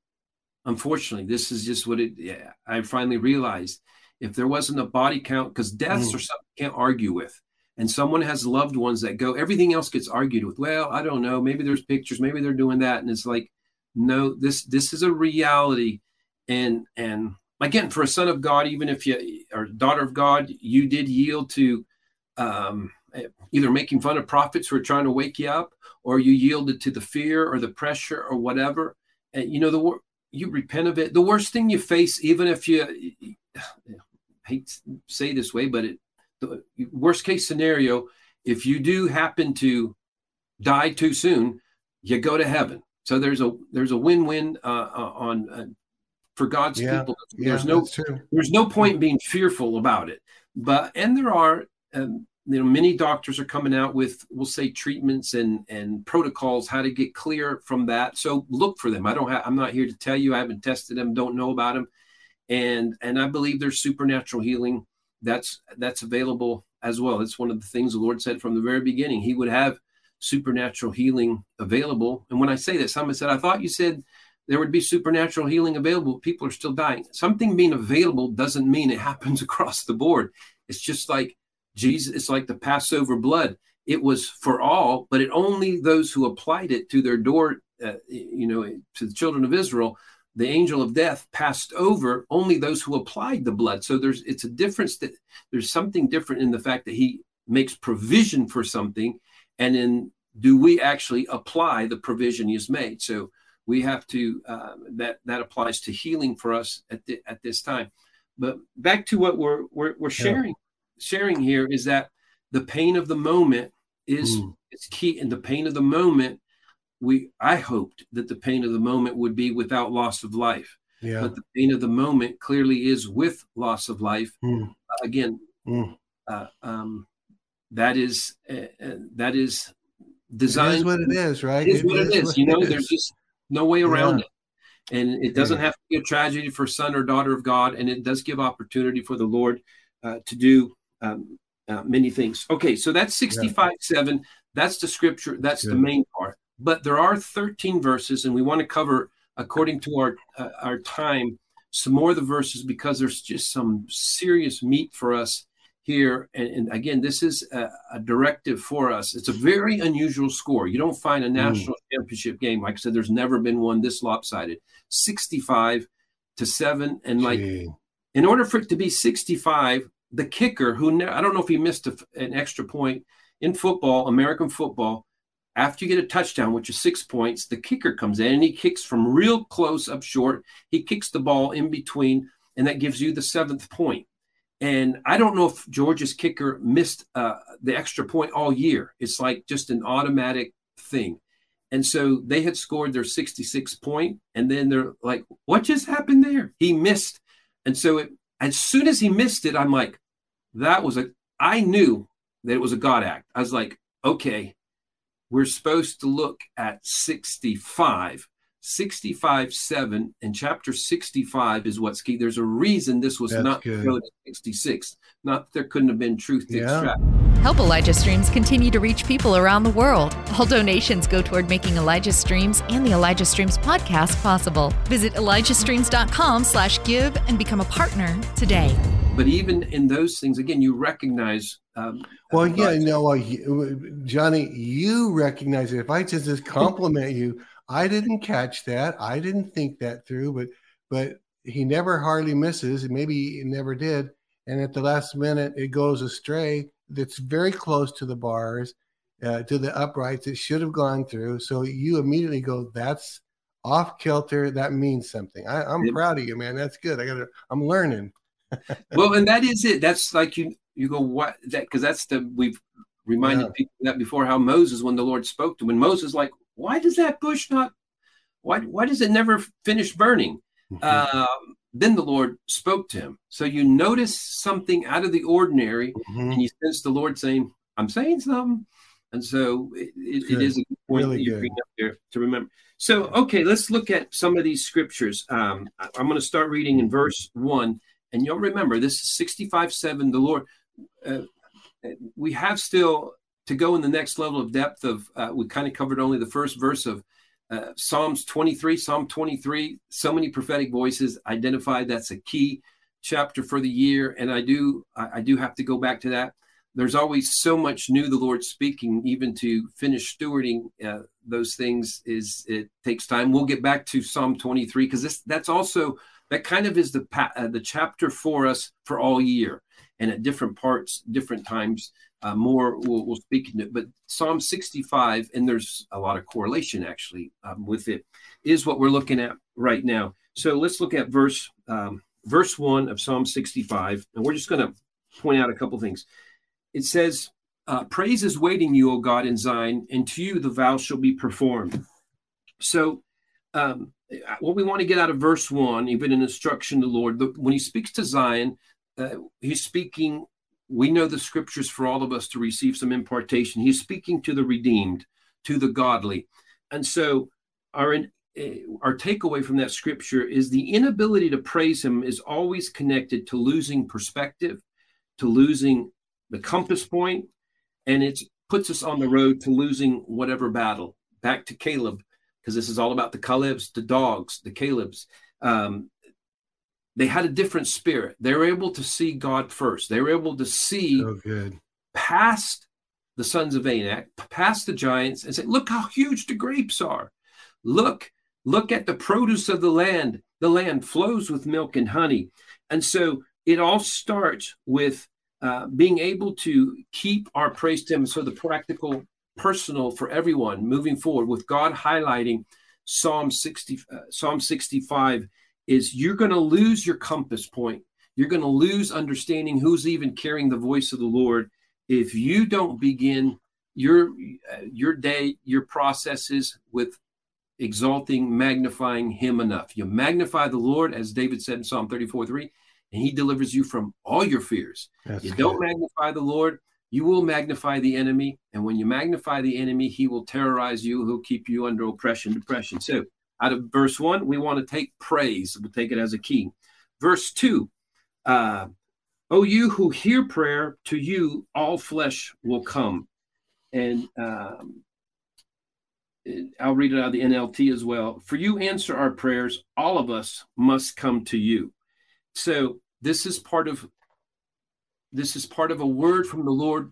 unfortunately, this is just what it. Yeah, I finally realized if there wasn't a body count, because deaths mm. are something you can't argue with and someone has loved ones that go everything else gets argued with well i don't know maybe there's pictures maybe they're doing that and it's like no this this is a reality and and again for a son of god even if you or daughter of god you did yield to um, either making fun of prophets who are trying to wake you up or you yielded to the fear or the pressure or whatever and you know the you repent of it the worst thing you face even if you I hate to say this way but it the worst case scenario, if you do happen to die too soon, you go to heaven. So there's a there's a win-win uh, uh, on uh, for God's yeah, people. There's yeah, no there's no point being fearful about it. But and there are um, you know many doctors are coming out with we'll say treatments and and protocols how to get clear from that. So look for them. I don't have I'm not here to tell you I haven't tested them, don't know about them. And and I believe there's supernatural healing that's that's available as well. It's one of the things the Lord said from the very beginning. He would have supernatural healing available. And when I say that, someone said, I thought you said there would be supernatural healing available. People are still dying. Something being available doesn't mean it happens across the board. It's just like Jesus, it's like the Passover blood. It was for all, but it only those who applied it to their door, uh, you know, to the children of Israel the angel of death passed over only those who applied the blood. So there's it's a difference that there's something different in the fact that he makes provision for something, and in do we actually apply the provision he's made? So we have to uh, that that applies to healing for us at the, at this time. But back to what we're we're, we're sharing yeah. Sharing here is that the pain of the moment is mm. is key, and the pain of the moment we I hoped that the pain of the moment would be without loss of life. Yeah. But the pain of the moment clearly is with loss of life. Mm. Uh, again, mm. Uh, um, that is uh, uh that is designed. It is what it is, right? It is it what is it is. What you know, there's just no way around yeah. it, and it doesn't yeah. have to be a tragedy for son or daughter of God, and it does give opportunity for the Lord uh, to do um, uh, many things. Okay, so that's sixty-five seven. That's the scripture. That's the main part but there are 13 verses, and we want to cover, according to our uh, our time, some more of the verses because there's just some serious meat for us here. And, and again, this is a, a, directive for us. It's a very unusual score. You don't find a hmm. national mm. championship game. Like I said, there's never been one this lopsided. 65 to seven, and like Gee. in order for it to be 65, the kicker who ne- I don't know if he missed a, an extra point in football, American football after you get a touchdown, which is six points, the kicker comes in and he kicks from real close up short. He kicks the ball in between, and that gives you the seventh point. And I don't know if Georgia's kicker missed uh, the extra point all year. It's like just an automatic thing. And so they had scored their 66 point, and then they're like, what just happened there? He missed. And so it, as soon as he missed it, I'm like, that was a, I knew that it was a God act. I was like, okay, we're supposed to look at 65 65 7 and chapter 65 is what's key there's a reason this was That's not good. 66 not that there couldn't have been truth to yeah. extract Help Elijah Streams continue to reach people around the world. All donations go toward making Elijah Streams and the Elijah Streams podcast possible. Visit ElijahStreams.com slash give and become a partner today. But even in those things, again, you recognize. Um, Well, uh, yeah, no, well, Johnny, you recognize it. If I just, just compliment you, I didn't catch that. I didn't think that through, but but he never hardly misses. Maybe he never did. And at the last minute, it goes astray. That's very close to the bars, uh, to the uprights. It should have gone through. So you immediately go, "That's off kilter. That means something." I, I'm Yep. proud of you, man. That's good. I got to. I'm learning. Well, and that is it. That's like you you go what that because that's the we've reminded Yeah. people that before how Moses when the Lord spoke to him, when Moses like why does that bush not why why does it never finish burning? Mm-hmm. Um, then the Lord spoke to him. So you notice something out of the ordinary, Mhm. and you sense the Lord saying, "I'm saying something." And so it, it, it is a good point Really that you good. bring up there to remember. So okay, let's look at some of these scriptures. Um, I- I'm going to start reading in verse one, and you'll remember this is 65 7. The Lord, uh, we have still to go in the next level of depth of. Uh, we kind of covered only the first verse of uh, Psalms 23, Psalm 23. So many prophetic voices identified. That's a key chapter for the year, and I do I, I do have to go back to that. There's always so much new the Lord speaking, even to finish stewarding uh, those things is it takes time. We'll get back to Psalm 23 because that's also that kind of is the pa- uh, the chapter for us for all year, and at different parts, different times. Uh, more we'll, we'll speak in it, but Psalm 65, and there's a lot of correlation actually um, with it, is what we're looking at right now. So let's look at verse um, verse one of Psalm 65, and we're just going to point out a couple things. It says, uh, "Praise is waiting you, O God, in Zion, and to you the vow shall be performed." So, um, what we want to get out of verse one, even in instruction to the Lord, the, when He speaks to Zion, uh, He's speaking. We know the scriptures for all of us to receive some impartation. He's speaking to the redeemed, to the godly, and so our uh, our takeaway from that scripture is the inability to praise Him is always connected to losing perspective, to losing the compass point, and it puts us on the road to losing whatever battle. Back to Caleb, because this is all about the Calebs, the dogs, the Calebs. Um, they had a different spirit. They were able to see God first. They were able to see So good. past the sons of Anak, past the giants, and say, "Look how huge the grapes are! Look, look at the produce of the land. The land flows with milk and honey." And so it all starts with uh, being able to keep our praise to Him. So the practical, personal for everyone moving forward, with God highlighting Psalm sixty, uh, Psalm sixty-five, is you're going to lose your compass point. You're going to lose understanding who's even carrying the voice of the Lord if you don't begin your uh, your day your processes with exalting magnifying him enough you magnify the lord as david said in psalm 34 3 and he delivers you from all your fears That's you good. don't magnify the lord you will magnify the enemy and when you magnify the enemy he will terrorize you he'll keep you under oppression depression so out of verse 1 we want to take praise we'll take it as a key verse 2 uh, Oh, you who hear prayer, to you all flesh will come. And um, I'll read it out of the NLT as well. For you answer our prayers, all of us must come to you. So this is part of this is part of a word from the Lord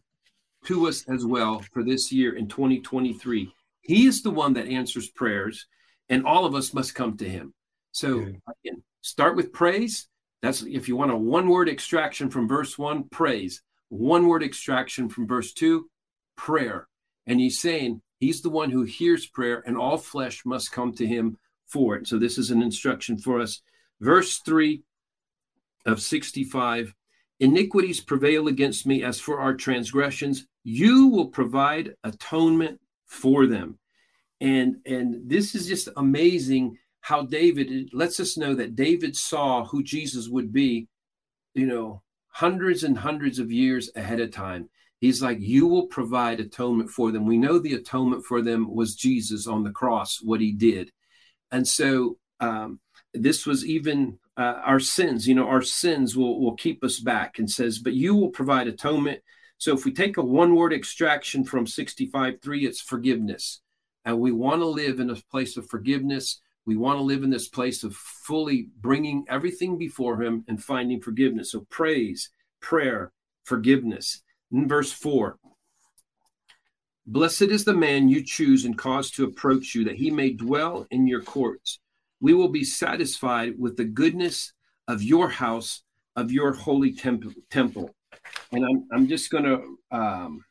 to us as well for this year in 2023. He is the one that answers prayers, and all of us must come to him. So again, start with praise. That's if you want a one word extraction from verse one, praise. One word extraction from verse two, prayer. And he's saying he's the one who hears prayer, and all flesh must come to him for it. So this is an instruction for us. Verse three of 65 Iniquities prevail against me as for our transgressions. You will provide atonement for them. And and this is just amazing how David lets us know that David saw who Jesus would be, you know, hundreds and hundreds of years ahead of time. He's like, You will provide atonement for them. We know the atonement for them was Jesus on the cross, what he did. And so um, this was even uh, our sins, you know, our sins will, will keep us back and says, But you will provide atonement. So if we take a one word extraction from 65 3, it's forgiveness. And we want to live in a place of forgiveness. We want to live in this place of fully bringing everything before Him and finding forgiveness. So praise, prayer, forgiveness. In verse 4, Blessed is the man you choose and cause to approach you, that he may dwell in your courts. We will be satisfied with the goodness of your house, of your holy temple. And I'm, I'm just going to um,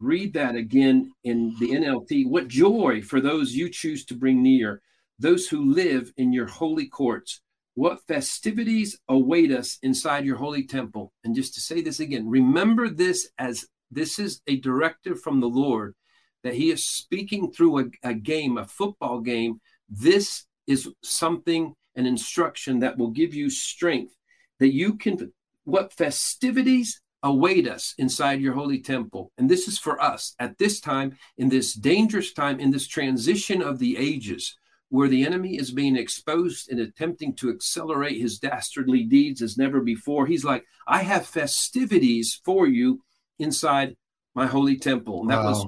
read that again in the NLT. What joy for those you choose to bring near, those who live in your holy courts. What festivities await us inside your holy temple. And just to say this again, remember this as this is a directive from the Lord that He is speaking through a, a game, a football game. This is something, an instruction that will give you strength that you can, what festivities await us inside your holy temple. And this is for us at this time, in this dangerous time, in this transition of the ages, where the enemy is being exposed and attempting to accelerate his dastardly deeds as never before. He's like, I have festivities for you inside my holy temple. And that wow. was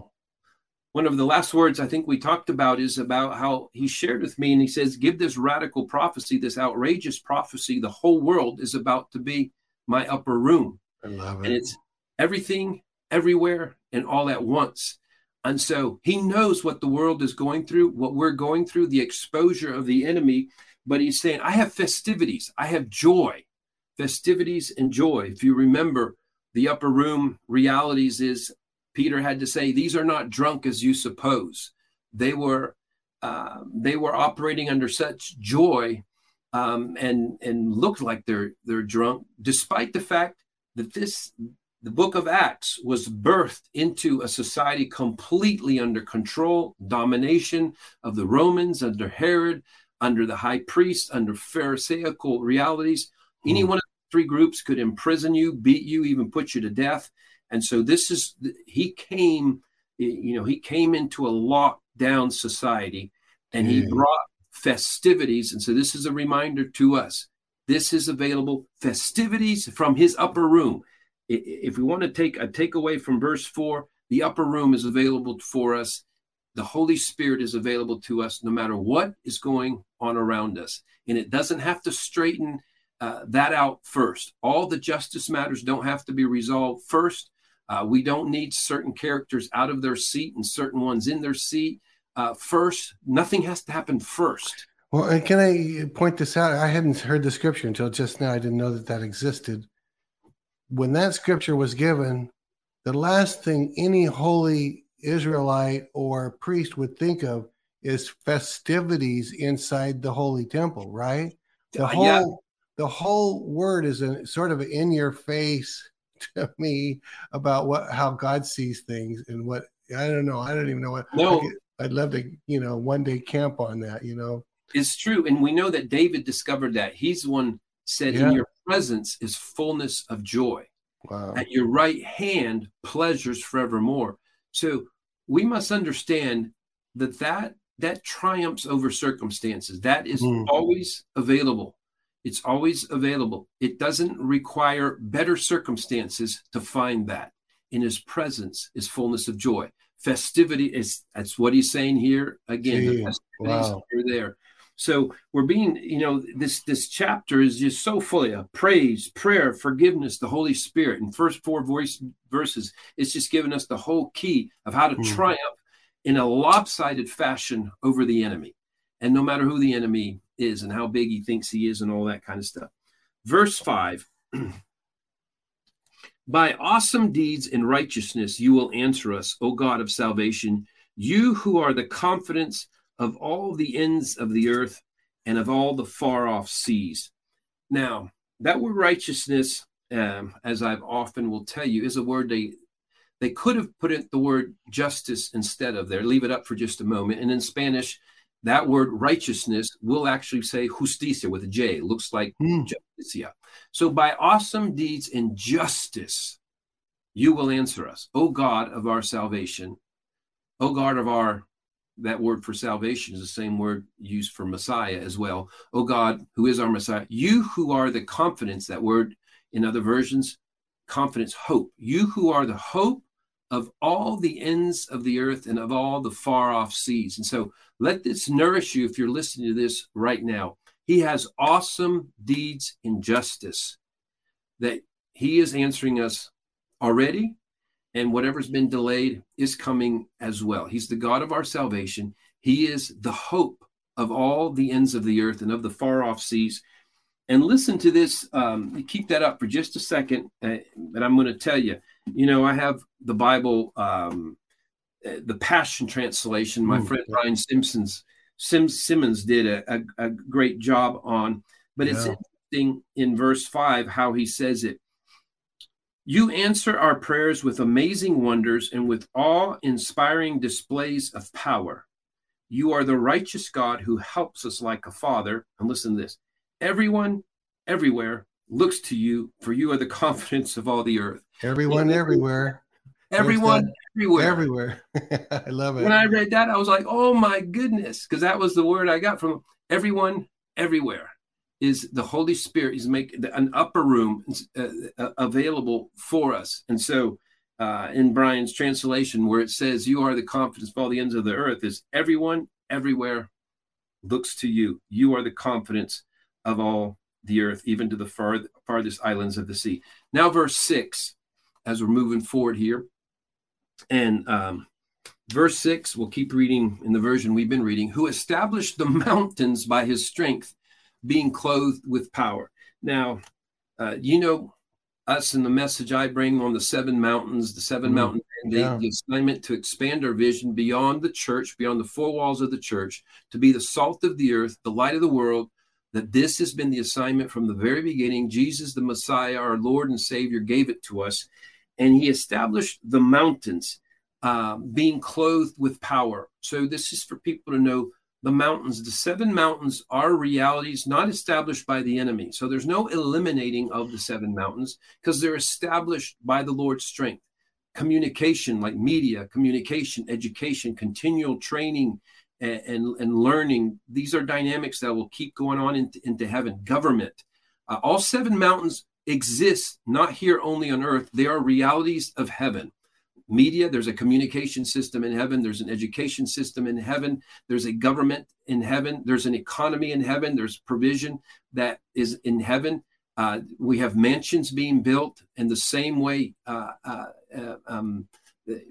one of the last words I think we talked about is about how he shared with me and he says, Give this radical prophecy, this outrageous prophecy. The whole world is about to be my upper room. I love it. And it's everything, everywhere, and all at once. And so he knows what the world is going through, what we're going through, the exposure of the enemy. But he's saying, I have festivities, I have joy, festivities and joy. If you remember, the upper room realities is Peter had to say, These are not drunk as you suppose. They were. Uh, they were operating under such joy um, and and looked like they're they're drunk, despite the fact that this the book of Acts was birthed into a society completely under control, domination of the Romans, under Herod, under the high priest, under Pharisaical realities. Mm. Any one of the three groups could imprison you, beat you, even put you to death. And so this is he came, you know, he came into a lockdown society and he mm. brought festivities. And so this is a reminder to us. This is available festivities from his upper room. If we want to take a takeaway from verse four, the upper room is available for us. The Holy Spirit is available to us no matter what is going on around us. And it doesn't have to straighten uh, that out first. All the justice matters don't have to be resolved first. Uh, we don't need certain characters out of their seat and certain ones in their seat uh, first. Nothing has to happen first. Well, and can I point this out? I hadn't heard the scripture until just now. I didn't know that that existed. When that scripture was given, the last thing any holy Israelite or priest would think of is festivities inside the holy temple, right? The whole yeah. the whole word is a sort of in your face to me about what how God sees things and what I don't know. I don't even know what. No, I'd love to, you know, one day camp on that, you know. It's true. And we know that David discovered that. He's the one said, yeah. In your presence is fullness of joy. Wow. At your right hand, pleasures forevermore. So we must understand that that, that triumphs over circumstances. That is mm. always available. It's always available. It doesn't require better circumstances to find that. In his presence is fullness of joy festivity is that's what he's saying here again Gee, the festivities wow. are there so we're being you know this this chapter is just so full of praise prayer forgiveness the holy spirit and first four voice verses it's just giving us the whole key of how to mm. triumph in a lopsided fashion over the enemy and no matter who the enemy is and how big he thinks he is and all that kind of stuff verse 5 By awesome deeds and righteousness you will answer us, O God of salvation, you who are the confidence of all the ends of the earth and of all the far off seas. Now, that word righteousness, um, as I've often will tell you, is a word they they could have put it the word justice instead of there. Leave it up for just a moment. And in Spanish, that word righteousness will actually say justicia with a J. Looks like mm. justicia. So by awesome deeds in justice, you will answer us, O God of our salvation, O God of our, that word for salvation is the same word used for Messiah as well. O God, who is our Messiah, you who are the confidence, that word in other versions, confidence, hope. You who are the hope of all the ends of the earth and of all the far off seas. And so let this nourish you if you're listening to this right now. He has awesome deeds in justice that he is answering us already, and whatever's been delayed is coming as well. He's the God of our salvation. He is the hope of all the ends of the earth and of the far off seas. And listen to this. Um, keep that up for just a second. Uh, and I'm going to tell you, you know, I have the Bible, um, uh, the Passion Translation. My Ooh, friend. Brian Simpson's Sims Simmons did a, a, a, great job on. But yeah. it's interesting in verse five how he says it. You answer our prayers with amazing wonders and with awe inspiring displays of power. You are the righteous God who helps us like a father. And listen to this everyone, everywhere looks to you, for you are the confidence of all the earth. Everyone, everywhere. Everyone, everywhere. Everywhere. I love it. When I read that, I was like, oh my goodness, because that was the word I got from everyone, everywhere is the Holy Spirit is making an upper room uh, uh, available for us. And so, uh, in Brian's translation, where it says, You are the confidence of all the ends of the earth, is everyone everywhere looks to you. You are the confidence of all the earth, even to the far, farthest islands of the sea. Now, verse six, as we're moving forward here. And um, verse six, we'll keep reading in the version we've been reading, who established the mountains by his strength being clothed with power. Now, uh, you know, us and the message I bring on the seven mountains, the 7 mm, mountain mandate, yeah. the assignment to expand our vision beyond the church, beyond the four walls of the church, to be the salt of the earth, the light of the world. That this has been the assignment from the very beginning. Jesus, the Messiah, our Lord and Savior, gave it to us, and He established the mountains, uh, being clothed with power. So this is for people to know the mountains. The seven mountains are realities not established by the enemy. So there's no eliminating of the seven mountains because they're established by the Lord's strength. Communication, like media, communication, education, continual training, and, and, and learning. These are dynamics that will keep going on into, into heaven. Government. Uh, all seven mountains exist not here only on earth, they are realities of heaven. Media there's a communication system in heaven. There's an education system in heaven. There's a government in heaven. There's an economy in heaven. There's provision that is in heaven. Uh, we have mansions being built in the same way uh, uh, uh um,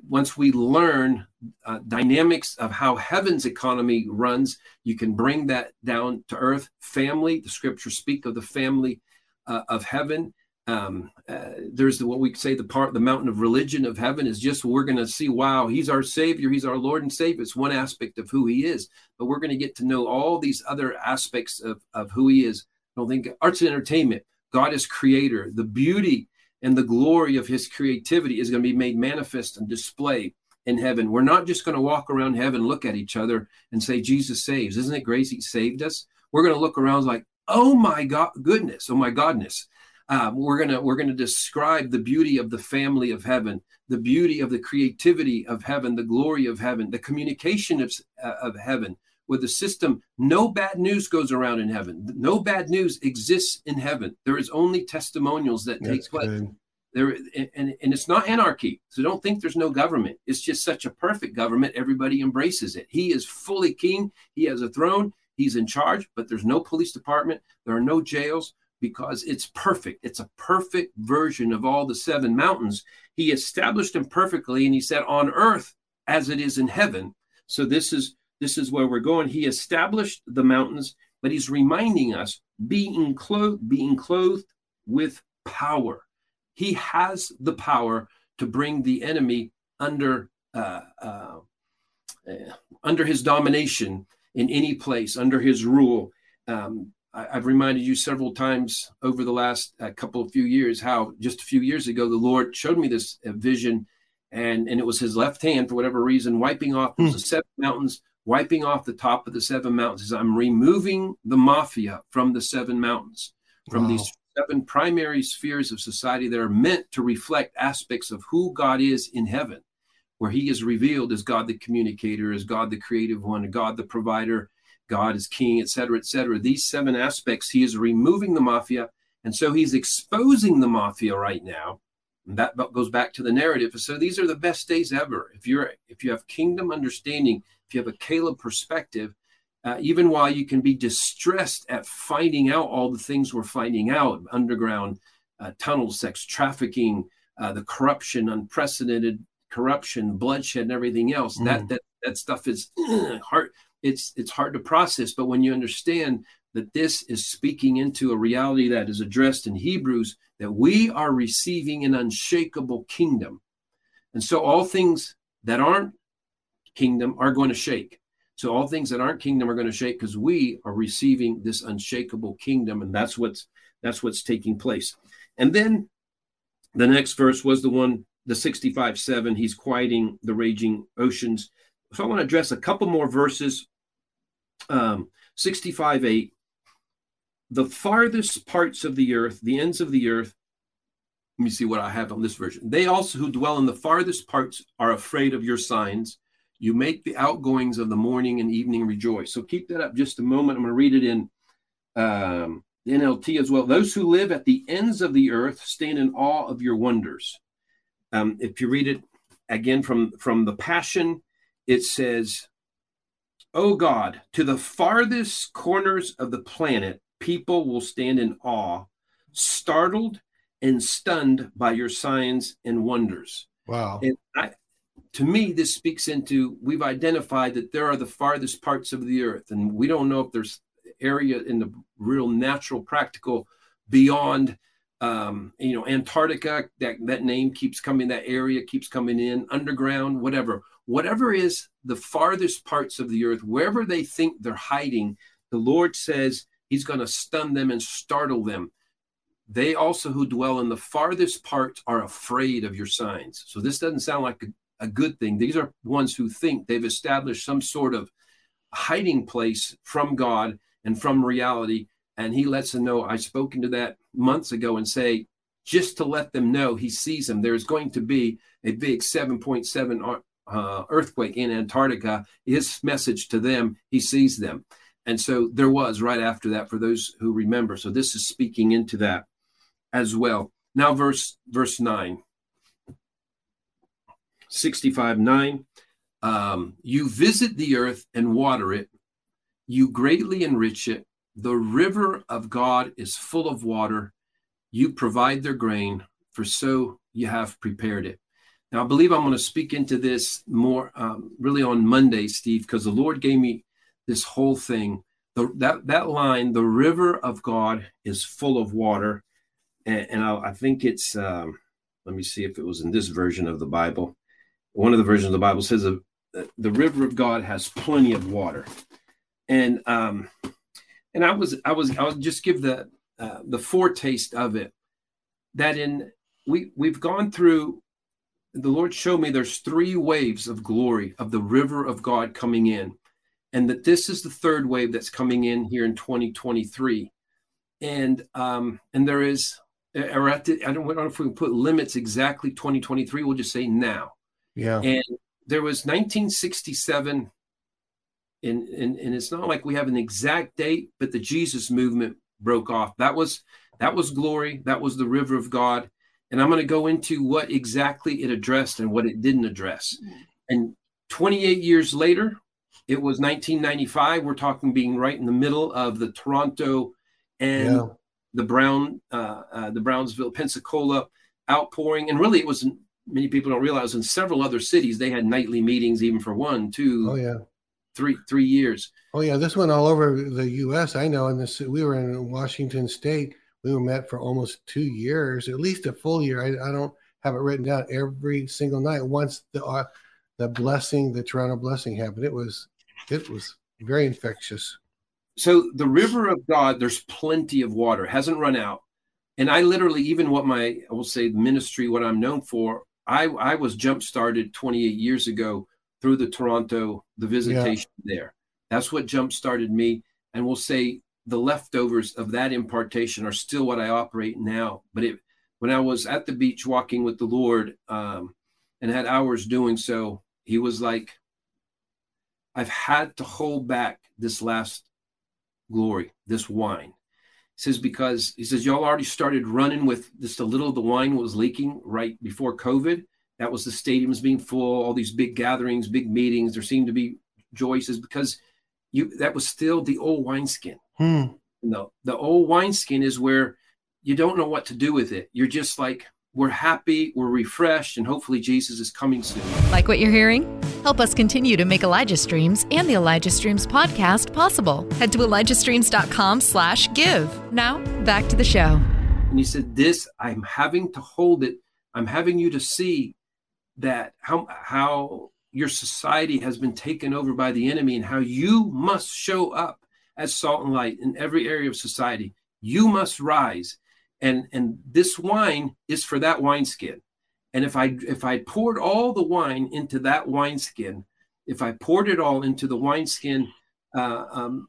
once we learn uh, dynamics of how heaven's economy runs you can bring that down to earth. Family the scriptures speak of the family uh, of heaven. Um, uh, there's the, what we say the part the mountain of religion of heaven is just we're going to see wow he's our savior he's our lord and savior. It's one aspect of who he is but we're going to get to know all these other aspects of, of who he is. I don't think arts and entertainment god is creator. The beauty and the glory of his creativity is going to be made manifest and displayed in heaven. We're not just going to walk around heaven look at each other and say jesus saves. Isn't it great he saved us? We're going to look around like oh my god goodness oh my godness. Um, we're gonna we're gonna describe the beauty of the family of heaven, the beauty of the creativity of heaven, the glory of heaven, the communication of, uh, of heaven with the system. No bad news goes around in heaven. No bad news exists in heaven. There is only testimonials that That's takes place. Good. There and, and it's not anarchy. So don't think there's no government. It's just such a perfect government. Everybody embraces it. He is fully king. He has a throne. He's in charge, but there's no police department. There are no jails because it's perfect. It's a perfect version of all the seven mountains. He established them perfectly, and he said, "On earth as it is in heaven." So this is this is where we're going. He established the mountains, but he's reminding us being clothed, being clothed with power. He has the power to bring the enemy under uh, uh, uh, under his domination in any place, under his rule. Um, I, have reminded you several times over the last uh, couple of few years how just a few years ago the Lord showed me this uh, vision, and and it was His left hand for whatever reason wiping off mm. the seven mountains, wiping off the top of the seven mountains. Is I'm removing the mafia from the seven mountains, from wow. these seven primary spheres of society that are meant to reflect aspects of who God is in heaven, where He is revealed as God the communicator, as God the creative one, God the provider God is king, etc., etc. These seven aspects, he is removing the mafia. And so he's exposing the mafia right now And that goes back to the narrative. So these are the best days ever. If you're if you have kingdom understanding, if you have a Caleb perspective, uh, even while you can be distressed at finding out all the things we're finding out, underground uh, tunnels, sex trafficking, uh, the corruption, unprecedented corruption, bloodshed, and everything else. Mm. That that that stuff is hard. It's it's hard to process. But when you understand that this is speaking into a reality that is addressed in Hebrews, that we are receiving an unshakable kingdom. And so all things that aren't kingdom are going to shake. So all things that aren't kingdom are going to shake because we are receiving this unshakable kingdom, and that's what's that's what's taking place. And then the next verse was the one, the 65 7. He's quieting the raging oceans. So I want to address a couple more verses. Um, 65 8 the farthest parts of the earth, the ends of the earth. Let me see what I have on this version. They also who dwell in the farthest parts are afraid of your signs. You make the outgoings of the morning and evening rejoice. So keep that up just a moment. I'm going to read it in um, the NLT as well. Those who live at the ends of the earth stand in awe of your wonders. Um, if you read it again from, from the Passion, it says, "O God, to the farthest corners of the planet, people will stand in awe, startled and stunned by your signs and wonders. Wow. And I, to me, this speaks into we've identified that there are the farthest parts of the earth, and we don't know if there's area in the real natural practical beyond um, you know antarctica that that name keeps coming that area keeps coming in underground whatever whatever is the farthest parts of the earth wherever they think they're hiding the lord says He's going to stun them and startle them. They also who dwell in the farthest parts are afraid of your signs. So this doesn't sound like a, good thing. These are ones who think they've established some sort of hiding place from God and from reality. And he lets them know, I've spoken to that months ago and say, just to let them know he sees them. There's going to be a big 7.7 uh, earthquake in Antarctica. His message to them, he sees them. And so there was right after that for those who remember. So this is speaking into that as well. Now verse verse 9. 65 9 um, you visit the earth and water it you greatly enrich it the river of god is full of water you provide their grain for so you have prepared it now i believe i'm going to speak into this more um, really on monday steve because the lord gave me this whole thing. The, that that line, the river of God is full of water, and, and I, I, think it's. Um, let me see if it was in this version of the Bible. One of the versions of the Bible says uh, the river of God has plenty of water, and um, and I was I was I was just give the uh, the foretaste of it that in we we've gone through the Lord showed me there's three waves of glory of the river of God coming in and that this is the third wave that's coming in here in 2023 and um and there is or at the, I don't, I don't know if we can put limits exactly 2023 we'll just say now yeah and there was 1967 and, and and it's not like we have an exact date but the jesus movement broke off that was that was glory that was the river of god and i'm going to go into what exactly it addressed and what it didn't address and 28 years later it was 1995. We're talking being right in the middle of the Toronto and yeah. the Brown, uh, uh, the Brownsville, Pensacola outpouring. And really, it was many people don't realize in several other cities they had nightly meetings, even for one, two, oh yeah, three, three years. Oh yeah, this went all over the U.S. I know. In this, we were in Washington State. We were met for almost two years, at least a full year. I, I don't have it written down every single night. Once the uh, the blessing, the Toronto blessing happened, it was it was very infectious. So the river of God, there's plenty of water, hasn't run out. And I literally, even what my, I will say, ministry, what I'm known for, I, I was jump started 28 years ago through the Toronto, the visitation yeah. there. That's what jump started me. And we'll say the leftovers of that impartation are still what I operate now. But it, when I was at the beach walking with the Lord um, and had hours doing so, he was like, I've had to hold back this last glory, this wine. He says, because he says, y'all already started running with just a little of the wine was leaking right before COVID. That was the stadiums being full, all these big gatherings, big meetings. There seemed to be joy. He says, because you that was still the old wineskin. Hmm. No, the old wineskin is where you don't know what to do with it. You're just like, we're happy, we're refreshed, and hopefully Jesus is coming soon. Like what you're hearing? Help us continue to make Elijah Streams and the Elijah Streams podcast possible. Head to ElijahStreams.com slash give. Now, back to the show. And he said, This, I'm having to hold it. I'm having you to see that how how your society has been taken over by the enemy and how you must show up as salt and light in every area of society. You must rise and and this wine is for that wineskin. And if i if i poured all the wine into that wineskin if i poured it all into the wineskin uh, um,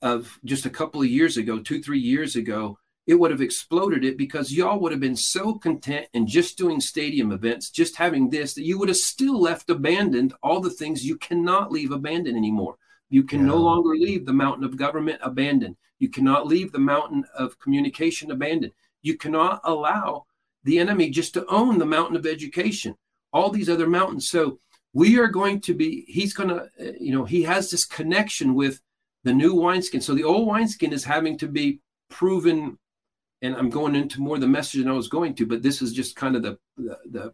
of just a couple of years ago two three years ago it would have exploded it because y'all would have been so content in just doing stadium events just having this that you would have still left abandoned all the things you cannot leave abandoned anymore. You can yeah. no longer leave the mountain of government abandoned you cannot leave the mountain of communication abandoned. You cannot allow the enemy just to own the mountain of education, all these other mountains. So we are going to be, he's going to, you know, he has this connection with the new wineskin. So the old wineskin is having to be proven. And I'm going into more the message than I was going to, but this is just kind of the, the, the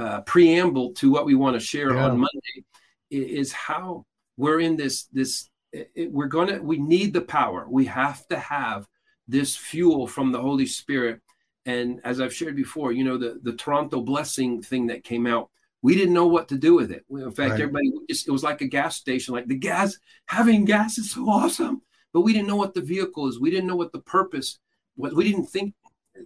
uh, preamble to what we want to share yeah. on Monday is how we're in this, this it, we're going to we need the power. We have to have this fuel from the holy spirit. And as i've shared before you know the the toronto blessing thing that came out we didn't know what to do with it. In fact right. everybody just, it was like a gas station like the gas having gas is so awesome. But we didn't know what the vehicle is. We didn't know what the purpose what we didn't think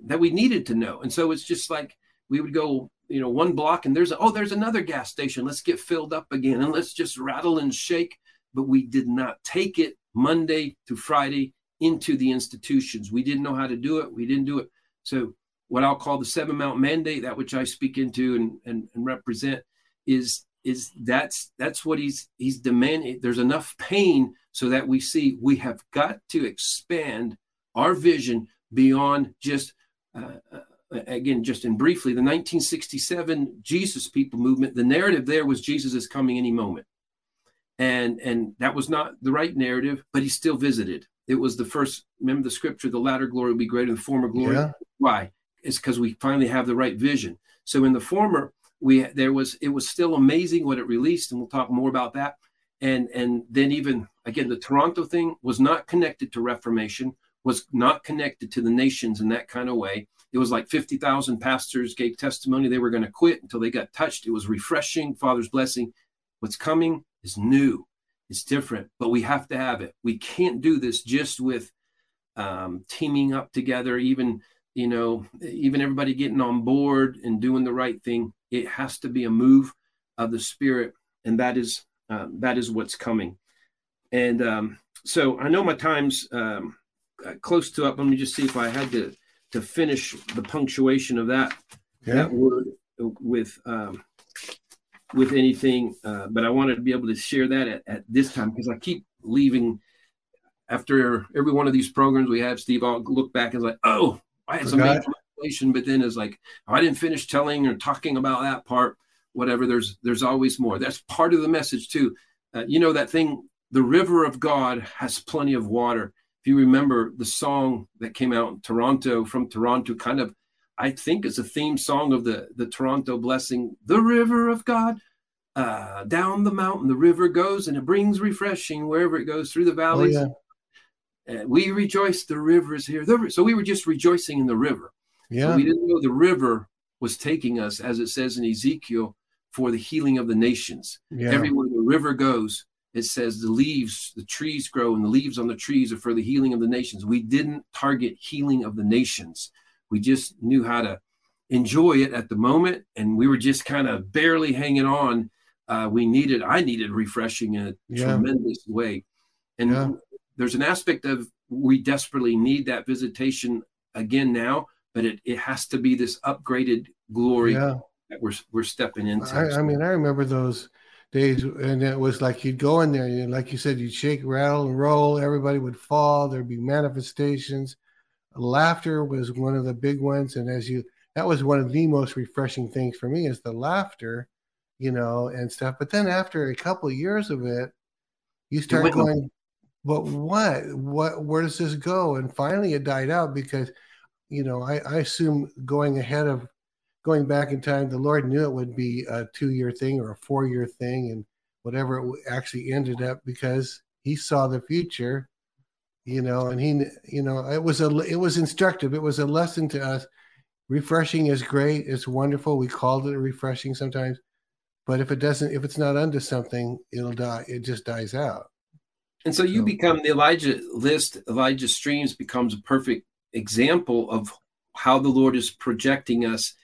that we needed to know. And so it's just like we would go you know one block and there's a, oh there's another gas station. Let's get filled up again and let's just rattle and shake but we did not take it Monday to Friday into the institutions. We didn't know how to do it. We didn't do it. So, what I'll call the seven mount mandate, that which I speak into and, and, and represent, is is that's that's what he's he's demanding. There's enough pain so that we see we have got to expand our vision beyond just uh, uh again just in briefly the 1967 Jesus people movement. The narrative there was Jesus is coming any moment and and that was not the right narrative but he still visited. It was the first remember the scripture the latter glory will be greater than the former glory. Yeah. why? It's because we finally have the right vision. So in the former we there was it was still amazing what it released and we'll talk more about that. And and then even again the toronto thing was not connected to reformation was not connected to the nations in that kind of way. It was like 50,000 pastors gave testimony they were going to quit until they got touched. It was refreshing father's blessing. What's coming is new, it's different, but we have to have it. We can't do this just with um, teaming up together, even you know, even everybody getting on board and doing the right thing. It has to be a move of the Spirit, and that is uh, that is what's coming. And um, so I know my time's um, uh, close to up. Let me just see if I had to to finish the punctuation of that yeah. that word with um, with anything, uh, but I wanted to be able to share that at, at this time because I keep leaving after every one of these programs we have. Steve, I'll look back and like, oh, I had some information, but then it's like, oh, I didn't finish telling or talking about that part. Whatever. There's there's always more. That's part of the message too. Uh, you know that thing. The river of God has plenty of water. If you remember the song that came out in Toronto from Toronto, kind of I think is a theme song of the the Toronto blessing, the river of God. Uh, down the mountain, the river goes, and it brings refreshing wherever it goes through the valleys. Oh, yeah. we rejoice, the river is here. The, so we were just rejoicing in the river. Yeah. we didn't know the river was taking us, as it says in Ezekiel, for the healing of the nations. Yeah. Everywhere the river goes, it says the leaves, the trees grow, and the leaves on the trees are for the healing of the nations. We didn't target healing of the nations. We just knew how to enjoy it at the moment, and we were just kind of barely hanging on. Uh, we needed, I needed refreshing in a yeah. tremendous way. And yeah. there's an aspect of we desperately need that visitation again now, but it, it has to be this upgraded glory yeah. that we're we're stepping into. I, I mean, I remember those days, and it was like you'd go in there, and like you said, you'd shake, rattle, and roll. Everybody would fall. There'd be manifestations. Laughter was one of the big ones, and as you, that was one of the most refreshing things for me is the laughter, you know, and stuff. But then after a couple of years of it, you start going, but what, what, where does this go? And finally, it died out because, you know, I, I assume going ahead of going back in time, the Lord knew it would be a two year thing or a four year thing, and whatever it actually ended up because He saw the future, you know, and He, you know, it was a, it was instructive. It was a lesson to us. Refreshing is great. It's wonderful. We called it refreshing sometimes, but if it doesn't, if it's not under something, it'll die. It just dies out. And so you so. become the Elijah list. Elijah Streams becomes a perfect example of how the Lord is projecting us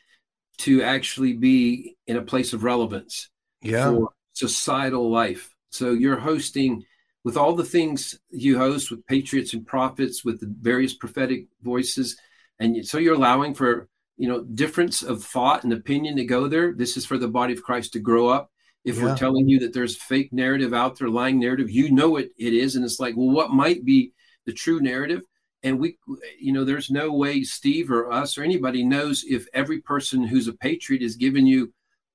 to actually be in a place of relevance yeah. for societal life. So you're hosting with all the things you host with patriots and prophets, with the various prophetic voices, and so you're allowing for you know difference of thought and opinion to go there. This is for the body of Christ to grow up. If yeah. we're telling you that there's fake narrative out there, lying narrative, you know it it is, and it's like, well, what might be the true narrative? and we you know there's no way steve or us or anybody knows if every person who's a patriot is giving you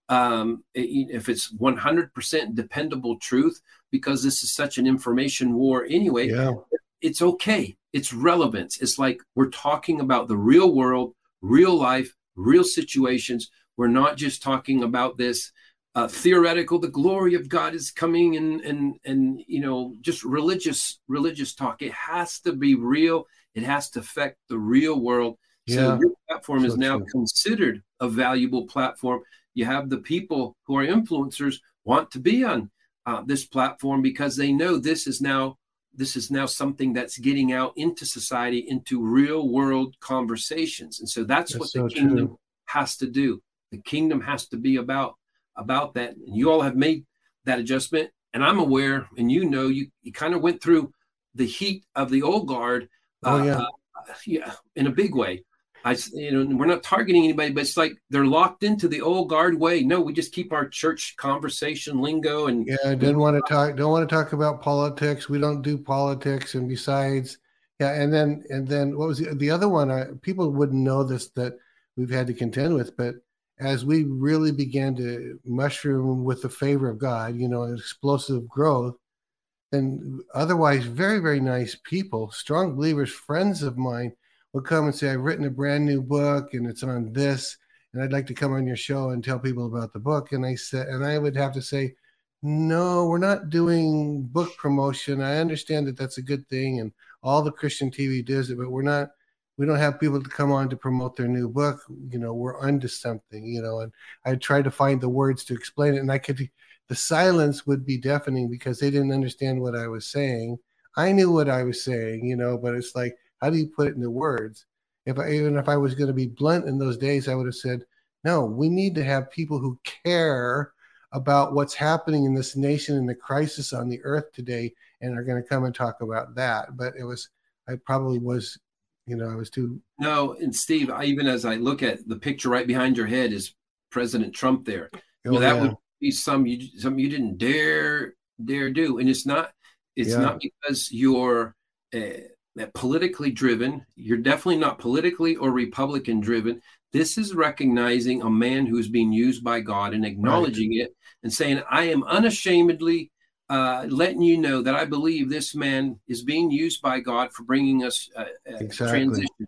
um, if it's 100% dependable truth because this is such an information war anyway yeah. it's okay. It's relevance it's like we're talking about the real world real life real situations. We're not just talking about this uh, theoretical the glory of god is coming and and and you know just religious religious talk. It has to be real. It has to affect the real world. Yeah. so your platform so is now true. considered a valuable platform. You have the people who are influencers want to be on uh, this platform because they know this is now this is now something that's getting out into society into real world conversations and so that's, that's what so the kingdom true. has to do the kingdom has to be about about that. And you all have made that adjustment. And I'm aware, and you know, you, you kind of went through the heat of the old guard. Oh, yeah. Uh, yeah, in a big way. I, you know, we're not targeting anybody, but it's like they're locked into the old guard way. No, we just keep our church conversation lingo and yeah. I didn't want to talk. Don't want to talk about politics. We don't do politics. And besides, yeah. And then and then what was the, the other one? I, people wouldn't know this that we've had to contend with, but as we really began to mushroom with the favor of God, you know, explosive growth, and otherwise very, very nice people, strong believers, friends of mine would come and say, I've written a brand new book and it's on this, and I'd like to come on your show and tell people about the book. And I said, and I would have to say, no, we're not doing book promotion. I understand that that's a good thing, and all the Christian TV does it, but we're not we don't have people to come on to promote their new book you know we're onto something you know and i tried to find the words to explain it and i could the silence would be deafening because they didn't understand what i was saying i knew what i was saying you know but it's like how do you put it into words if I, even if i was going to be blunt in those days i would have said no we need to have people who care about what's happening in this nation and the crisis on the earth today and are going to come and talk about that but it was i probably was you know, I was too. No, and Steve, I, even as I look at the picture right behind your head is President Trump there. Oh, you know, that yeah. would be some you some you didn't dare dare do, and it's not it's yeah. not because you're uh, politically driven. You're definitely not politically or Republican driven. This is recognizing a man who is being used by God and acknowledging right. it and saying, "I am unashamedly." uh, letting you know that I believe this man is being used by God for bringing us a, a exactly. transition.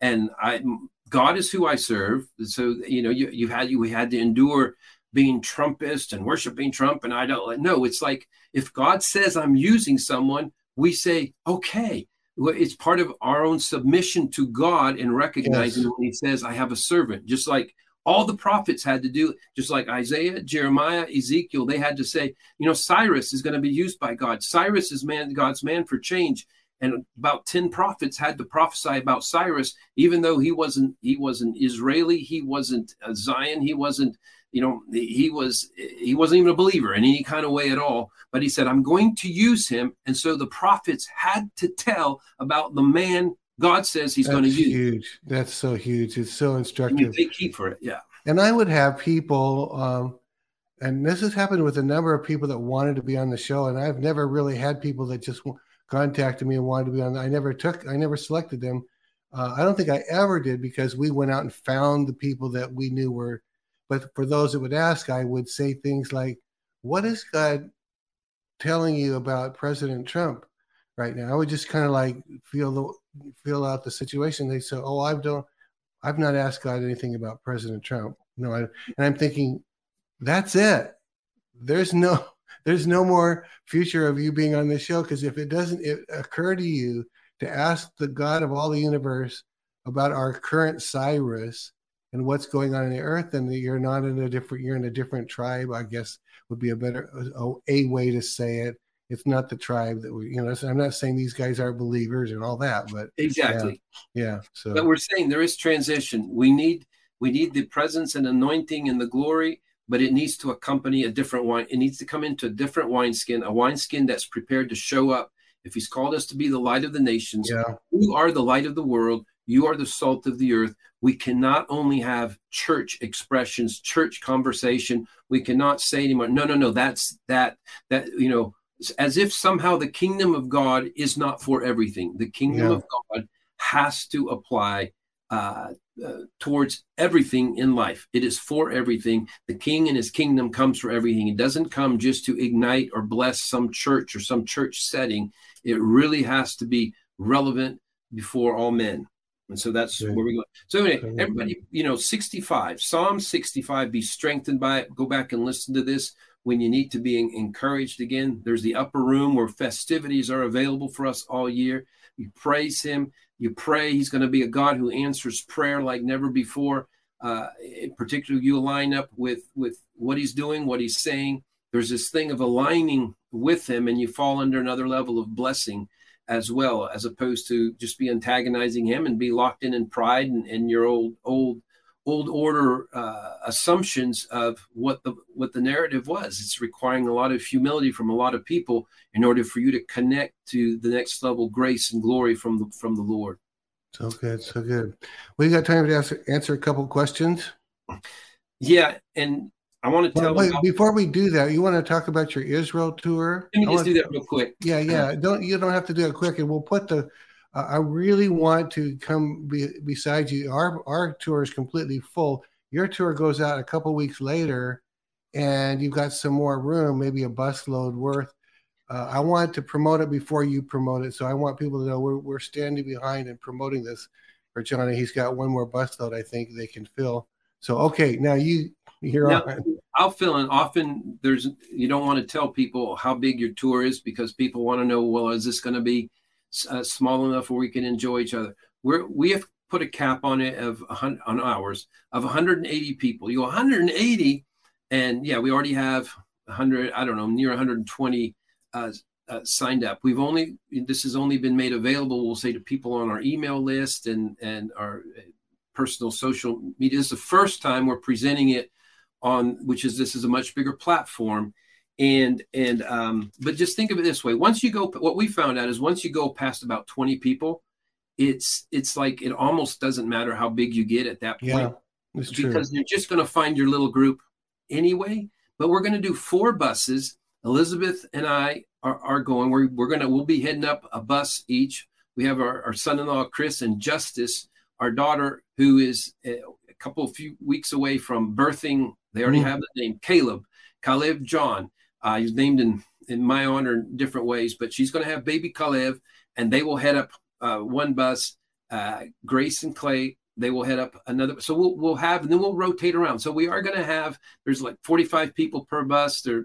And I, God is who I serve. So you know, you you had you had to endure being Trumpist and worshiping Trump, and I don't know. It's like if God says I'm using someone, we say okay. It's part of our own submission to God and recognizing yes. when He says, "I have a servant," just like all the prophets had to do, just like Isaiah, Jeremiah, Ezekiel, they had to say, you know, Cyrus is going to be used by God. Cyrus is man, God's man for change. And about 10 prophets had to prophesy about Cyrus, even though he wasn't, he wasn't Israeli, he wasn't a Zion, he wasn't, you know, he was, he wasn't even a believer in any kind of way at all. But he said, I'm going to use him. And so the prophets had to tell about the man God says He's going to use. Huge. That's so huge. It's so instructive. take heat for it. Yeah. And I would have people. Um, and this has happened with a number of people that wanted to be on the show, and I've never really had people that just contacted me and wanted to be on. I never took, I never selected them. Uh, I don't think I ever did because we went out and found the people that we knew were. But for those that would ask, I would say things like, "What is God telling you about President Trump right now?" I would just kind of like feel the feel out the situation. They say, "Oh, I've don't, I've not asked God anything about President Trump." No, I, and I'm thinking, that's it. There's no there's no more future of you being on this show because if it doesn't it occur to you to ask the God of all the universe about our current Cyrus and what's going on in the earth, and you're not in a different you're in a different tribe. I guess would be a better a, a way to say it. It's not the tribe that we, you know. I'm not saying these guys are believers and all that, but exactly, yeah. yeah so, but we're saying there is transition. We need we need the presence and anointing and the glory but it needs to accompany a different wine. It needs to come into a different wineskin, a wineskin that's prepared to show up. If he's called us to be the light of the nations, yeah. you are the light of the world. You are the salt of the earth. We cannot only have church expressions, church conversation. We cannot say anymore, no, no, no, that's that, that, you know, as if somehow the kingdom of God is not for everything. The kingdom yeah. of God has to apply uh, uh, towards everything in life. It is for everything. The king and his kingdom comes for everything. It doesn't come just to ignite or bless some church or some church setting. It really has to be relevant before all men. And so that's where we go. So anyway, everybody, you know, 65, Psalm 65, be strengthened by it. Go back and listen to this when you need to be encouraged again. There's the upper room where festivities are available for us all year. You praise him. You pray. He's going to be a God who answers prayer like never before. Uh, in particular, you line up with with what he's doing, what he's saying. There's this thing of aligning with him, and you fall under another level of blessing as well, as opposed to just be antagonizing him and be locked in in pride and, and your old old old order uh, assumptions of what the what the narrative was. It's requiring a lot of humility from a lot of people in order for you to connect to the next level grace and glory from the from the Lord. So good, so good. We got time to answer, answer a couple questions. Yeah, and I want to tell. Well, wait, about, before we do that, you want to talk about your Israel tour? Let me just want, do that real quick. Yeah, yeah. Don't you don't have to do it quick, and we'll put the uh, I really want to come be, beside you. Our our tour is completely full. Your tour goes out a couple weeks later, and you've got some more room, maybe a busload worth. Uh, I want to promote it before you promote it, so I want people to know we're we're standing behind and promoting this for Johnny. He's got one more busload I think they can fill. So okay, now you you're now. I'll fill in. Often there's you don't want to tell people how big your tour is because people want to know. Well, is this going to be uh, small enough where we can enjoy each other. We're, we have put a cap on it of on hours of 180 people. You go 180, and yeah, we already have 100. I don't know, near 120 uh, uh, signed up. We've only this has only been made available. We'll say to people on our email list and and our uh, personal social media. This is the first time we're presenting it on, which is this is a much bigger platform. And and um but just think of it this way. Once you go what we found out is once you go past about 20 people it's it's like it almost doesn't matter how big you get at that point yeah, because true. you're just going to find your little group anyway. But we're going to do four buses. Elizabeth and i are, are going. We're, we're going to we'll be heading up a bus each. We have our, our son-in-law chris and justice our daughter who is a couple of few weeks away from birthing they already mm. have the name caleb caleb john uh, he's named in in my honor in different ways, but she's going to have baby Kalev, and they will head up uh, one bus. Uh, Grace and Clay, they will head up another. So we'll we'll have, and then we'll rotate around. So we are going to have. There's like 45 people per bus. There,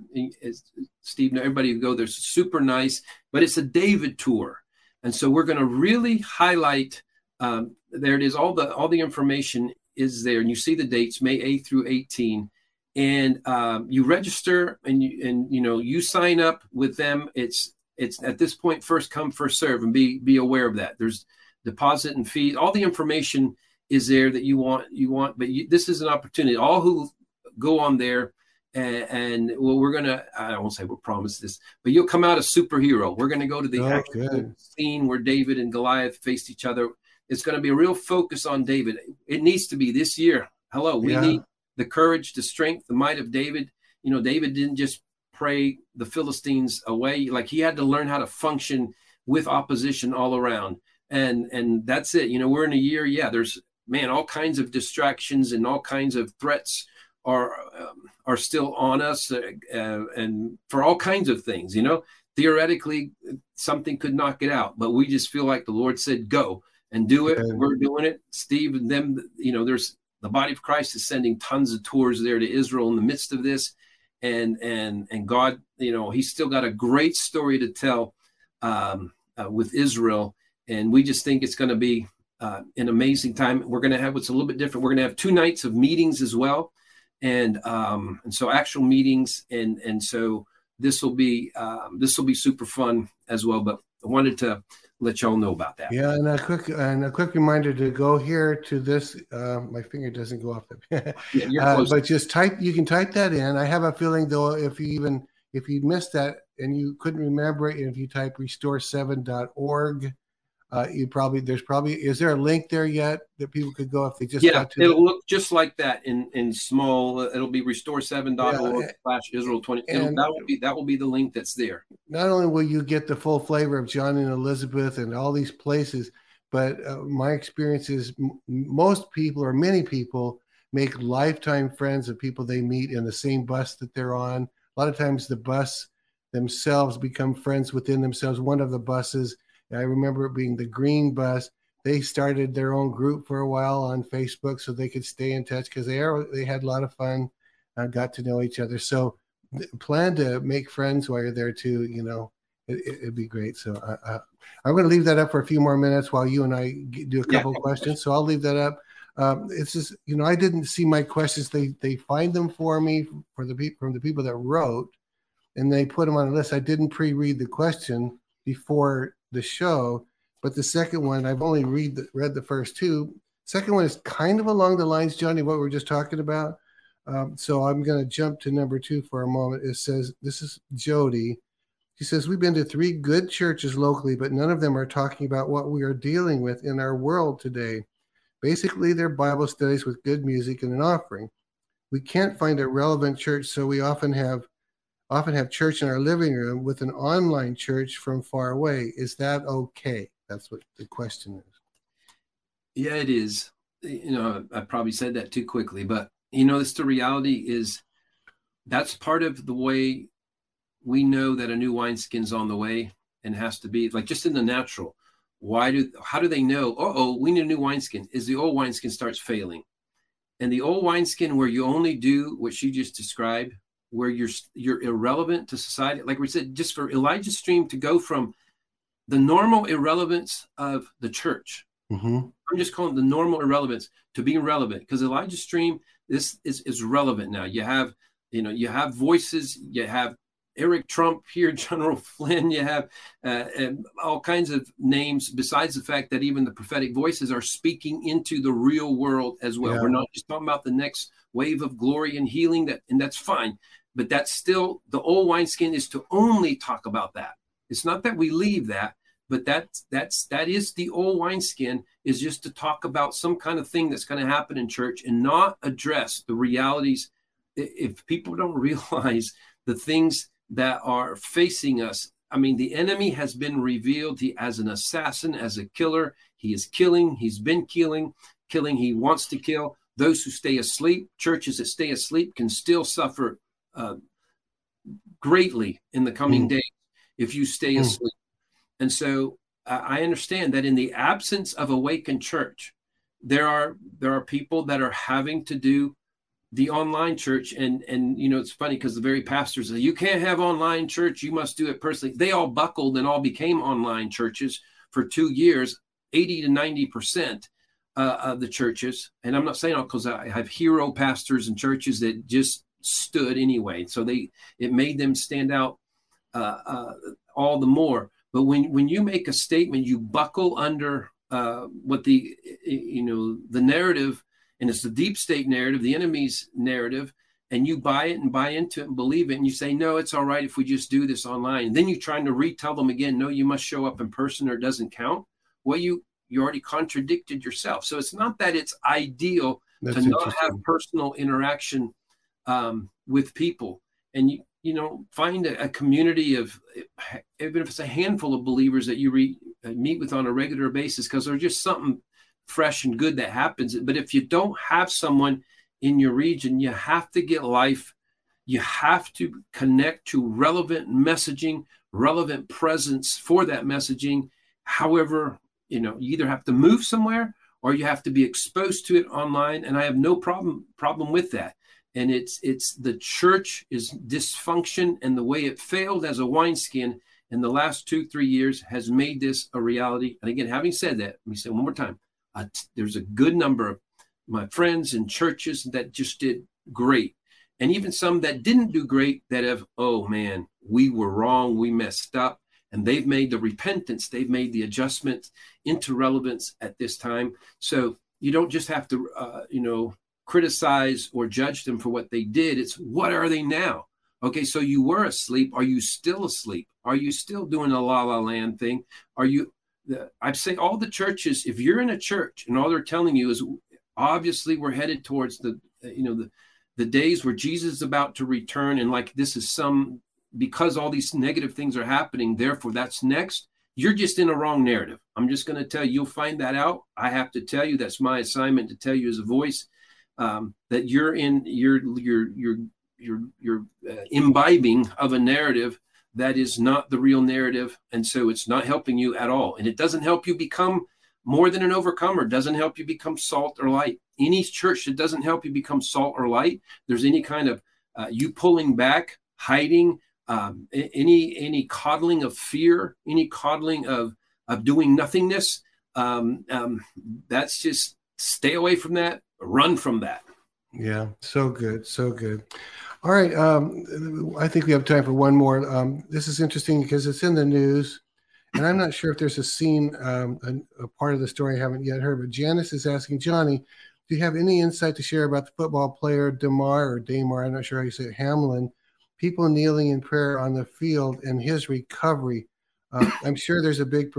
Steve, everybody who go. There's super nice, but it's a David tour, and so we're going to really highlight. Um, there it is. All the all the information is there, and you see the dates, May 8 through 18 and um, you register and you and you know you sign up with them. It's it's at this point first come first serve and be be aware of that. There's deposit and fee. All the information is there that you want you want but you, this is an opportunity. All who go on there and, and well we're gonna i won't say we'll promise this but you'll come out a superhero. We're gonna go to the oh, scene where david and goliath faced each other it's going to be a real focus on david it needs to be this year hello we yeah. need the courage, the strength, the might of David. you know, David didn't just pray the Philistines away. Like he had to learn how to function with opposition all around. And and that's it. You know, we're in a year, yeah, there's man, all kinds of distractions and all kinds of threats are um, are still on us uh, uh, and for all kinds of things, you know. Theoretically something could knock it out, but we just feel like the Lord said go and do it. We're doing it. Steve and them, you know, there's the body of Christ is sending tons of tours there to Israel in the midst of this and and and God, you know, He's still got a great story to tell um, uh, with Israel, and we just think it's going to be uh, an amazing time. We're going to have what's a little bit different. We're going to have two nights of meetings as well, and um, and so actual meetings, and and so this will be um, this will be super fun as well. But I wanted to let y'all know about that. Yeah, and a quick and a quick reminder to go here to this. Uh, my finger doesn't go off, the, yeah, uh, but just type. You can type that in. I have a feeling though, if you even if you missed that and you couldn't remember it, and if you type restore7.org uh, you probably there's probably is there a link there yet that people could go if they just yeah it'll look just like that in in small uh, it'll be restore7.org yeah, slash israel 20 and that will be that will be the link that's there. Not only will you get the full flavor of john and elizabeth and all these places but uh, my experience is m- most people or many people make lifetime friends of people they meet in the same bus that they're on. A lot of times the bus themselves become friends within themselves. One of the buses I remember it being the Green Bus. They started their own group for a while on Facebook so they could stay in touch because they are they had a lot of fun, uh, got to know each other. So plan to make friends while you're there too. You know, it, would be great. So uh, I'm going to leave that up for a few more minutes while you and I do a couple yeah. questions. So I'll leave that up. Um, it's just you know I didn't see my questions. They they find them for me for the people from the people that wrote, and they put them on a list. I didn't pre-read the question before the show. But the second one, I've only read the, read the first two. Second one is kind of along the lines, Johnny, what we are just talking about. Um, so I'm going to jump to number two for a moment. It says, This is Jody. She says, We've been to three good churches locally, but none of them are talking about what we are dealing with in our world today. Basically, they're Bible studies with good music and an offering. We can't find a relevant church, so we often have often have church in our living room with an online church from far away. Is that okay? That's what the question is. Yeah, it is. You know, I probably said that too quickly, but you know, it's the reality is that's part of the way we know that a new wineskin's on the way and has to be like just in the natural. Why do how do they know? Uh oh, we need a new wineskin. Is the old wineskin starts failing. And the old wineskin where you only do what she just described where you're you're irrelevant to society. Like we said, just for Elijah Stream to go from the normal irrelevance of the church. Mm-hmm. I'm just calling the normal irrelevance to being relevant because Elijah Stream this is, is relevant now. You have you know you have voices, you have Eric Trump here, General Flynn, you have uh, all kinds of names, besides the fact that even the prophetic voices are speaking into the real world as well. Yeah. We're not just talking about the next wave of glory and healing, that and that's fine. But that's still the old wineskin is to only talk about that. It's not that we leave that, but that that's that is the old wineskin is just to talk about some kind of thing that's going to happen in church and not address the realities. If people don't realize the things that are facing us. I mean, the enemy has been revealed he, as an assassin, as a killer. He is killing, he's been killing, killing, he wants to kill. Those who stay asleep, churches that stay asleep, can still suffer uh, greatly in the coming mm. days if you stay mm. asleep. And so uh, I understand that in the absence of awakened church, there are there are people that are having to do the online church. And and you know it's funny because the very pastors say you can't have online church. You must do it personally. They all buckled and all became online churches for two years 80 to 90 percent uh, of the churches. And i'm not saying all because i have hero pastors and churches that just stood anyway. So they it made them stand out uh, uh, all the more. But when when you make a statement you buckle under uh, what the you know the narrative and it's the deep state narrative, the enemy's narrative, and you buy it and buy into it and believe it, and you say, no, it's all right if we just do this online. And then you're trying to retell them again, no, you must show up in person or it doesn't count. Well, you you already contradicted yourself. So it's not that it's ideal That's to not have personal interaction um, with people. and you you know find a, a community of even if it's a handful of believers that you re, uh, meet with on a regular basis because there's just something fresh and good that happens. But if you don't have someone in your region, you have to get life. You have to connect to relevant messaging, relevant presence for that messaging. However, you know, you either have to move somewhere or you have to be exposed to it online. And I have no problem problem with that. And it's it's the church is dysfunction and the way it failed as a wineskin in the last two three years has made this a reality. And again, having said that, let me say one more time: t- there's a good number of my friends in churches that just did great, and even some that didn't do great that have oh man, we were wrong, we messed up and they've made the repentance, they've made the adjustment into relevance at this time. So you don't just have to, uh, you know, criticize or judge them for what they did. It's what are they now? Okay, so you were asleep. Are you still asleep? Are you still doing a la la land thing? Are you? I'd say all the churches. If you're in a church and all they're telling you is obviously we're headed towards the, you know, the the days where Jesus is about to return, and like this is some because all these negative things are happening, therefore that's next. You're just in a wrong narrative. I'm just going to tell you, you'll find that out. I have to tell you, that's my assignment to tell you as a voice um, that you're in, you're, you're, you're, you're, you're uh, imbibing of a narrative that is not the real narrative. And so it's not helping you at all. And it doesn't help you become more than an overcomer, doesn't help you become salt or light. Any church that doesn't help you become salt or light, there's any kind of uh, you pulling back, hiding, um, any any coddling of fear, any coddling of of doing nothingness. Um, um, that's just stay away from that. Run from that. Yeah, so good, so good. All right, um, I think we have time for one more. Um, this is interesting because it's in the news, and I'm not sure if there's a scene, um, a, a, part of the story I haven't yet heard. But Janice is asking Johnny, do you have any insight to share about the football player Damar or Damar? I'm not sure how you say it, Hamlin, people kneeling in prayer on the field and his recovery. Uh, I'm sure there's a big,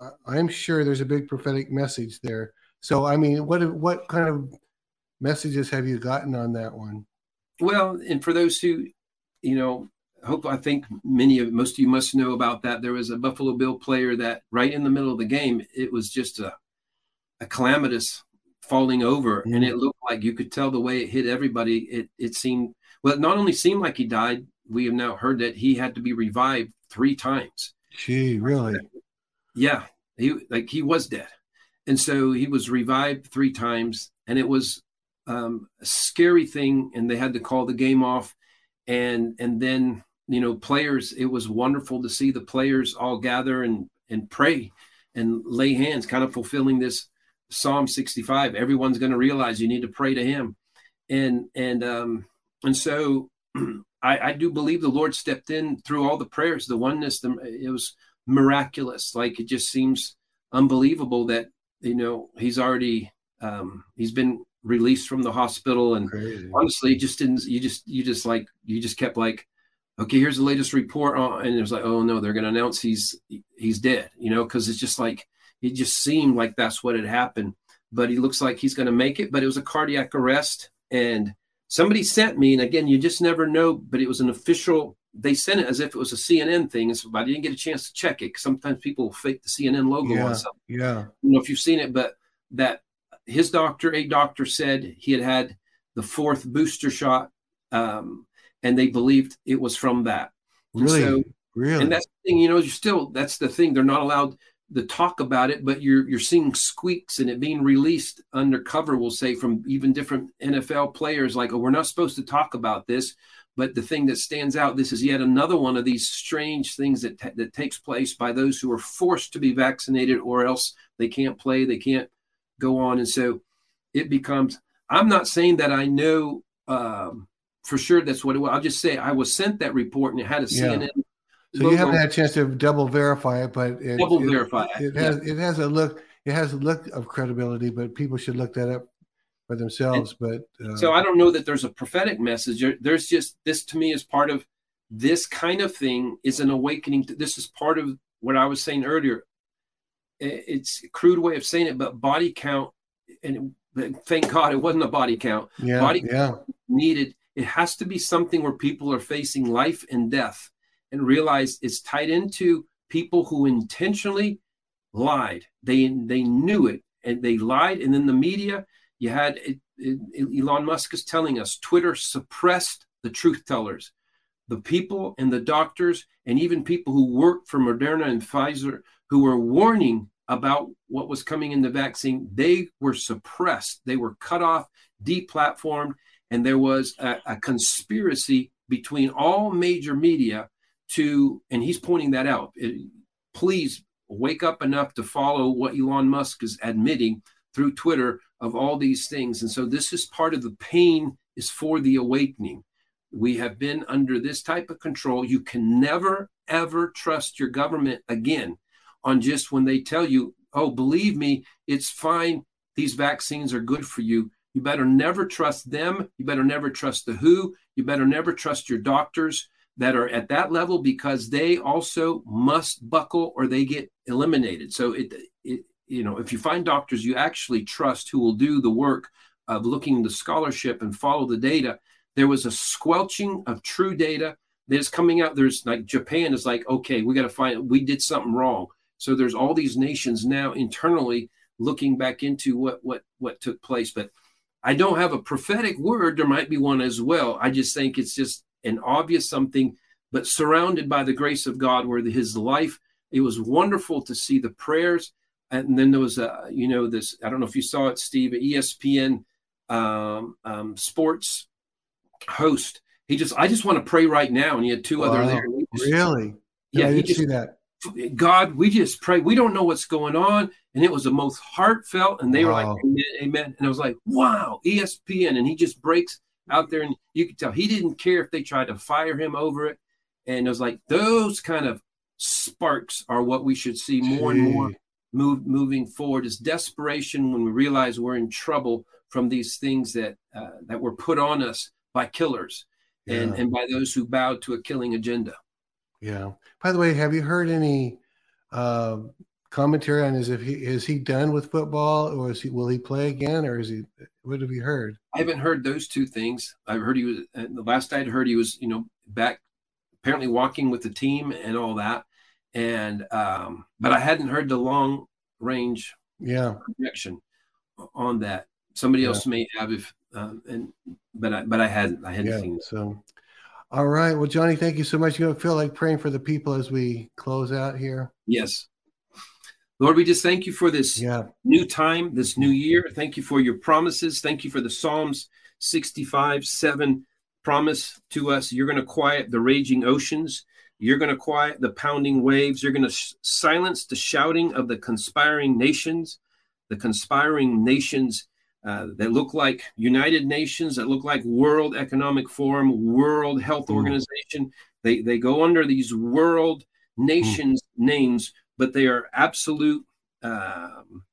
uh, I'm sure there's a big prophetic message there. So, I mean, what what kind of messages have you gotten on that one? Well, and for those who, you know, hope I think many of most of you must know about that. There was a Buffalo Bill player that right in the middle of the game, it was just a a calamitous falling over, mm-hmm. and it looked like you could tell the way it hit everybody. It it seemed well, it not only seemed like he died, we have now heard that he had to be revived three times. Gee, really? Yeah, he like he was dead, and so he was revived three times, and it was um, a scary thing. And they had to call the game off, and and then you know players. It was wonderful to see the players all gather and and pray and lay hands, kind of fulfilling this Psalm 65. Everyone's going to realize you need to pray to Him, and and um, and so I, I, do believe the Lord stepped in through all the prayers, the oneness. The, it was miraculous. Like it just seems unbelievable that you know he's already um, he's been released from the hospital, and Crazy. honestly, just didn't. You just you just like you just kept like, okay, here's the latest report, on, and it was like, oh no, they're going to announce he's he's dead. You know, because it's just like it just seemed like that's what had happened. But he looks like he's going to make it. But it was a cardiac arrest, and somebody sent me, and again, you just never know, but it was an official. They sent it as if it was a CNN thing, and so I didn't get a chance to check it. Sometimes people fake the CNN logo yeah, on something. Yeah, I don't know if you've seen it, but that his doctor, a doctor, said he had had the fourth booster shot, um, and they believed it was from that. Really, so, really, and that's the thing. You know, you're still that's the thing. They're not allowed to talk about it, but you're you're seeing squeaks and it being released undercover. We'll say from even different NFL players, like, "Oh, we're not supposed to talk about this." But the thing that stands out, this is yet another one of these strange things that t- that takes place by those who are forced to be vaccinated, or else they can't play, they can't go on, and so it becomes. I'm not saying that I know um, for sure that's what it was. I'll just say I was sent that report and it had a yeah. CNN so you haven't had a chance to double verify it, but it, double it, verify it. It has yeah. it has a look it has a look of credibility, but people should look that up for themselves. And but uh, so I don't know that there's a prophetic message. There's just this to me is part of this kind of thing is an awakening. This is part of what I was saying earlier. It's a crude way of saying it, but body count and thank God it wasn't a body count. Yeah, body yeah. needed It has to be something where people are facing life and death and realize it's tied into people who intentionally lied. They they knew it and they lied. And then the media, you had it, it, Elon Musk is telling us Twitter suppressed the truth tellers, the people and the doctors, and even people who worked for Moderna and Pfizer who were warning about what was coming in the vaccine. They were suppressed. They were cut off, deplatformed, and there was a, a conspiracy between all major media to, and he's pointing that out. It, please wake up enough to follow what Elon Musk is admitting through Twitter of all these things. And so this is part of the pain is for the awakening. We have been under this type of control. You can never, ever trust your government again on just when they tell you, oh, believe me, it's fine. These vaccines are good for you. You better never trust them. You better never trust the WHO. You better never trust your doctors that are at that level because they also must buckle or they get eliminated. So it, it you know, if you find doctors you actually trust who will do the work of looking the scholarship and follow the data, there was a squelching of true data that is coming out. There's like Japan is like, okay, we got to find we did something wrong. So there's all these nations now internally looking back into what what what took place. But I don't have a prophetic word. There might be one as well. I just think it's just an obvious something, but surrounded by the grace of God, where his life, it was wonderful to see the prayers. And then there was a, you know, this, I don't know if you saw it, Steve, ESPN um, um, sports host. He just, I just want to pray right now. And he had two wow. other there. Really? Yeah, he just, see that. God, we just pray. We don't know what's going on. And it was the most heartfelt. And they wow. were like, amen, amen. And I was like, wow, ESPN. And he just breaks out there, and you could tell he didn't care if they tried to fire him over it. And it was like those kind of sparks are what we should see more Gee. and more move moving forward. Is desperation when we realize we're in trouble from these things that uh, that were put on us by killers yeah. and and by those who bowed to a killing agenda. Yeah. By the way, have you heard any uh, commentary on is if he is he done with football or is he will he play again or is he what have you heard? I haven't heard those two things. I've heard he was the last I'd heard he was you know back apparently walking with the team and all that, and um, but I hadn't heard the long range yeah projection on that. Somebody else may have if um, and but I but I hadn't I hadn't yeah, seen it. so. All right. Well, Johnny, thank you so much. You gonna feel like praying for the people as we close out here? Yes. Lord, we just thank you for this yeah. new time, this new year. Thank you for your promises. Thank you for the Psalms 65 7 promise to us. You're going to quiet the raging oceans. You're going to quiet the pounding waves. You're going to sh- silence the shouting of the conspiring nations, the conspiring nations uh, that look like United Nations, that look like World Economic Forum, World Health mm. Organization. They, they go under these world nations mm. names but they are absolute, um,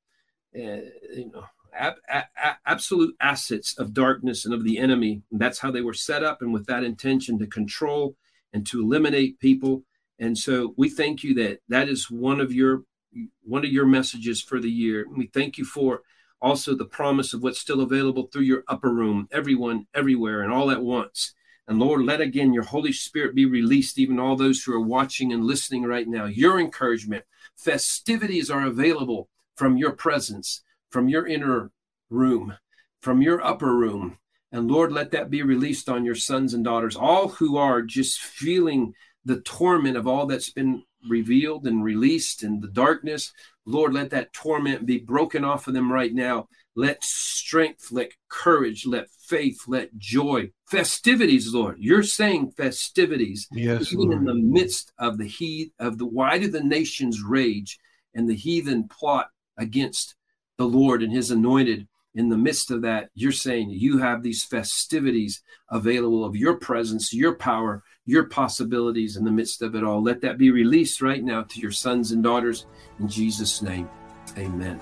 uh, you know, ab- a- absolute assets of darkness and of the enemy. And that's how they were set up, and with that intention to control and to eliminate people. And so we thank you that that is one of your one of your messages for the year. We thank you for also the promise of what's still available through your upper room, everyone, everywhere, and all at once. And Lord, let again your Holy Spirit be released, even all those who are watching and listening right now. Your encouragement, festivities are available from your presence, from your inner room, from your upper room. And Lord, let that be released on your sons and daughters, all who are just feeling the torment of all that's been revealed and released in the darkness. Lord, let that torment be broken off of them right now. Let strength, let courage, let faith, let joy, festivities, Lord. You're saying festivities, yes, even Lord. in the midst of the heat of the why do the nations rage and the heathen plot against the Lord and His anointed? In the midst of that, you're saying you have these festivities available of your presence, your power, your possibilities in the midst of it all. Let that be released right now to your sons and daughters in Jesus' name. Amen.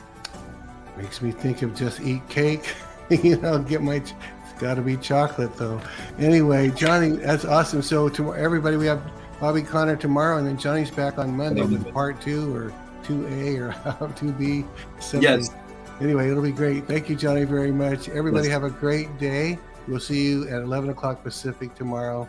Makes me think of just eat cake. you know, get my. It's got to be chocolate though. Anyway, Johnny, that's awesome. So to everybody, we have Bobby Conner tomorrow, and then Johnny's back on Monday with part two or two A or two B. Yes. Anyway, it'll be great. Thank you, Johnny, very much. Everybody yes. have a great day. We'll see you at 11 o'clock Pacific tomorrow.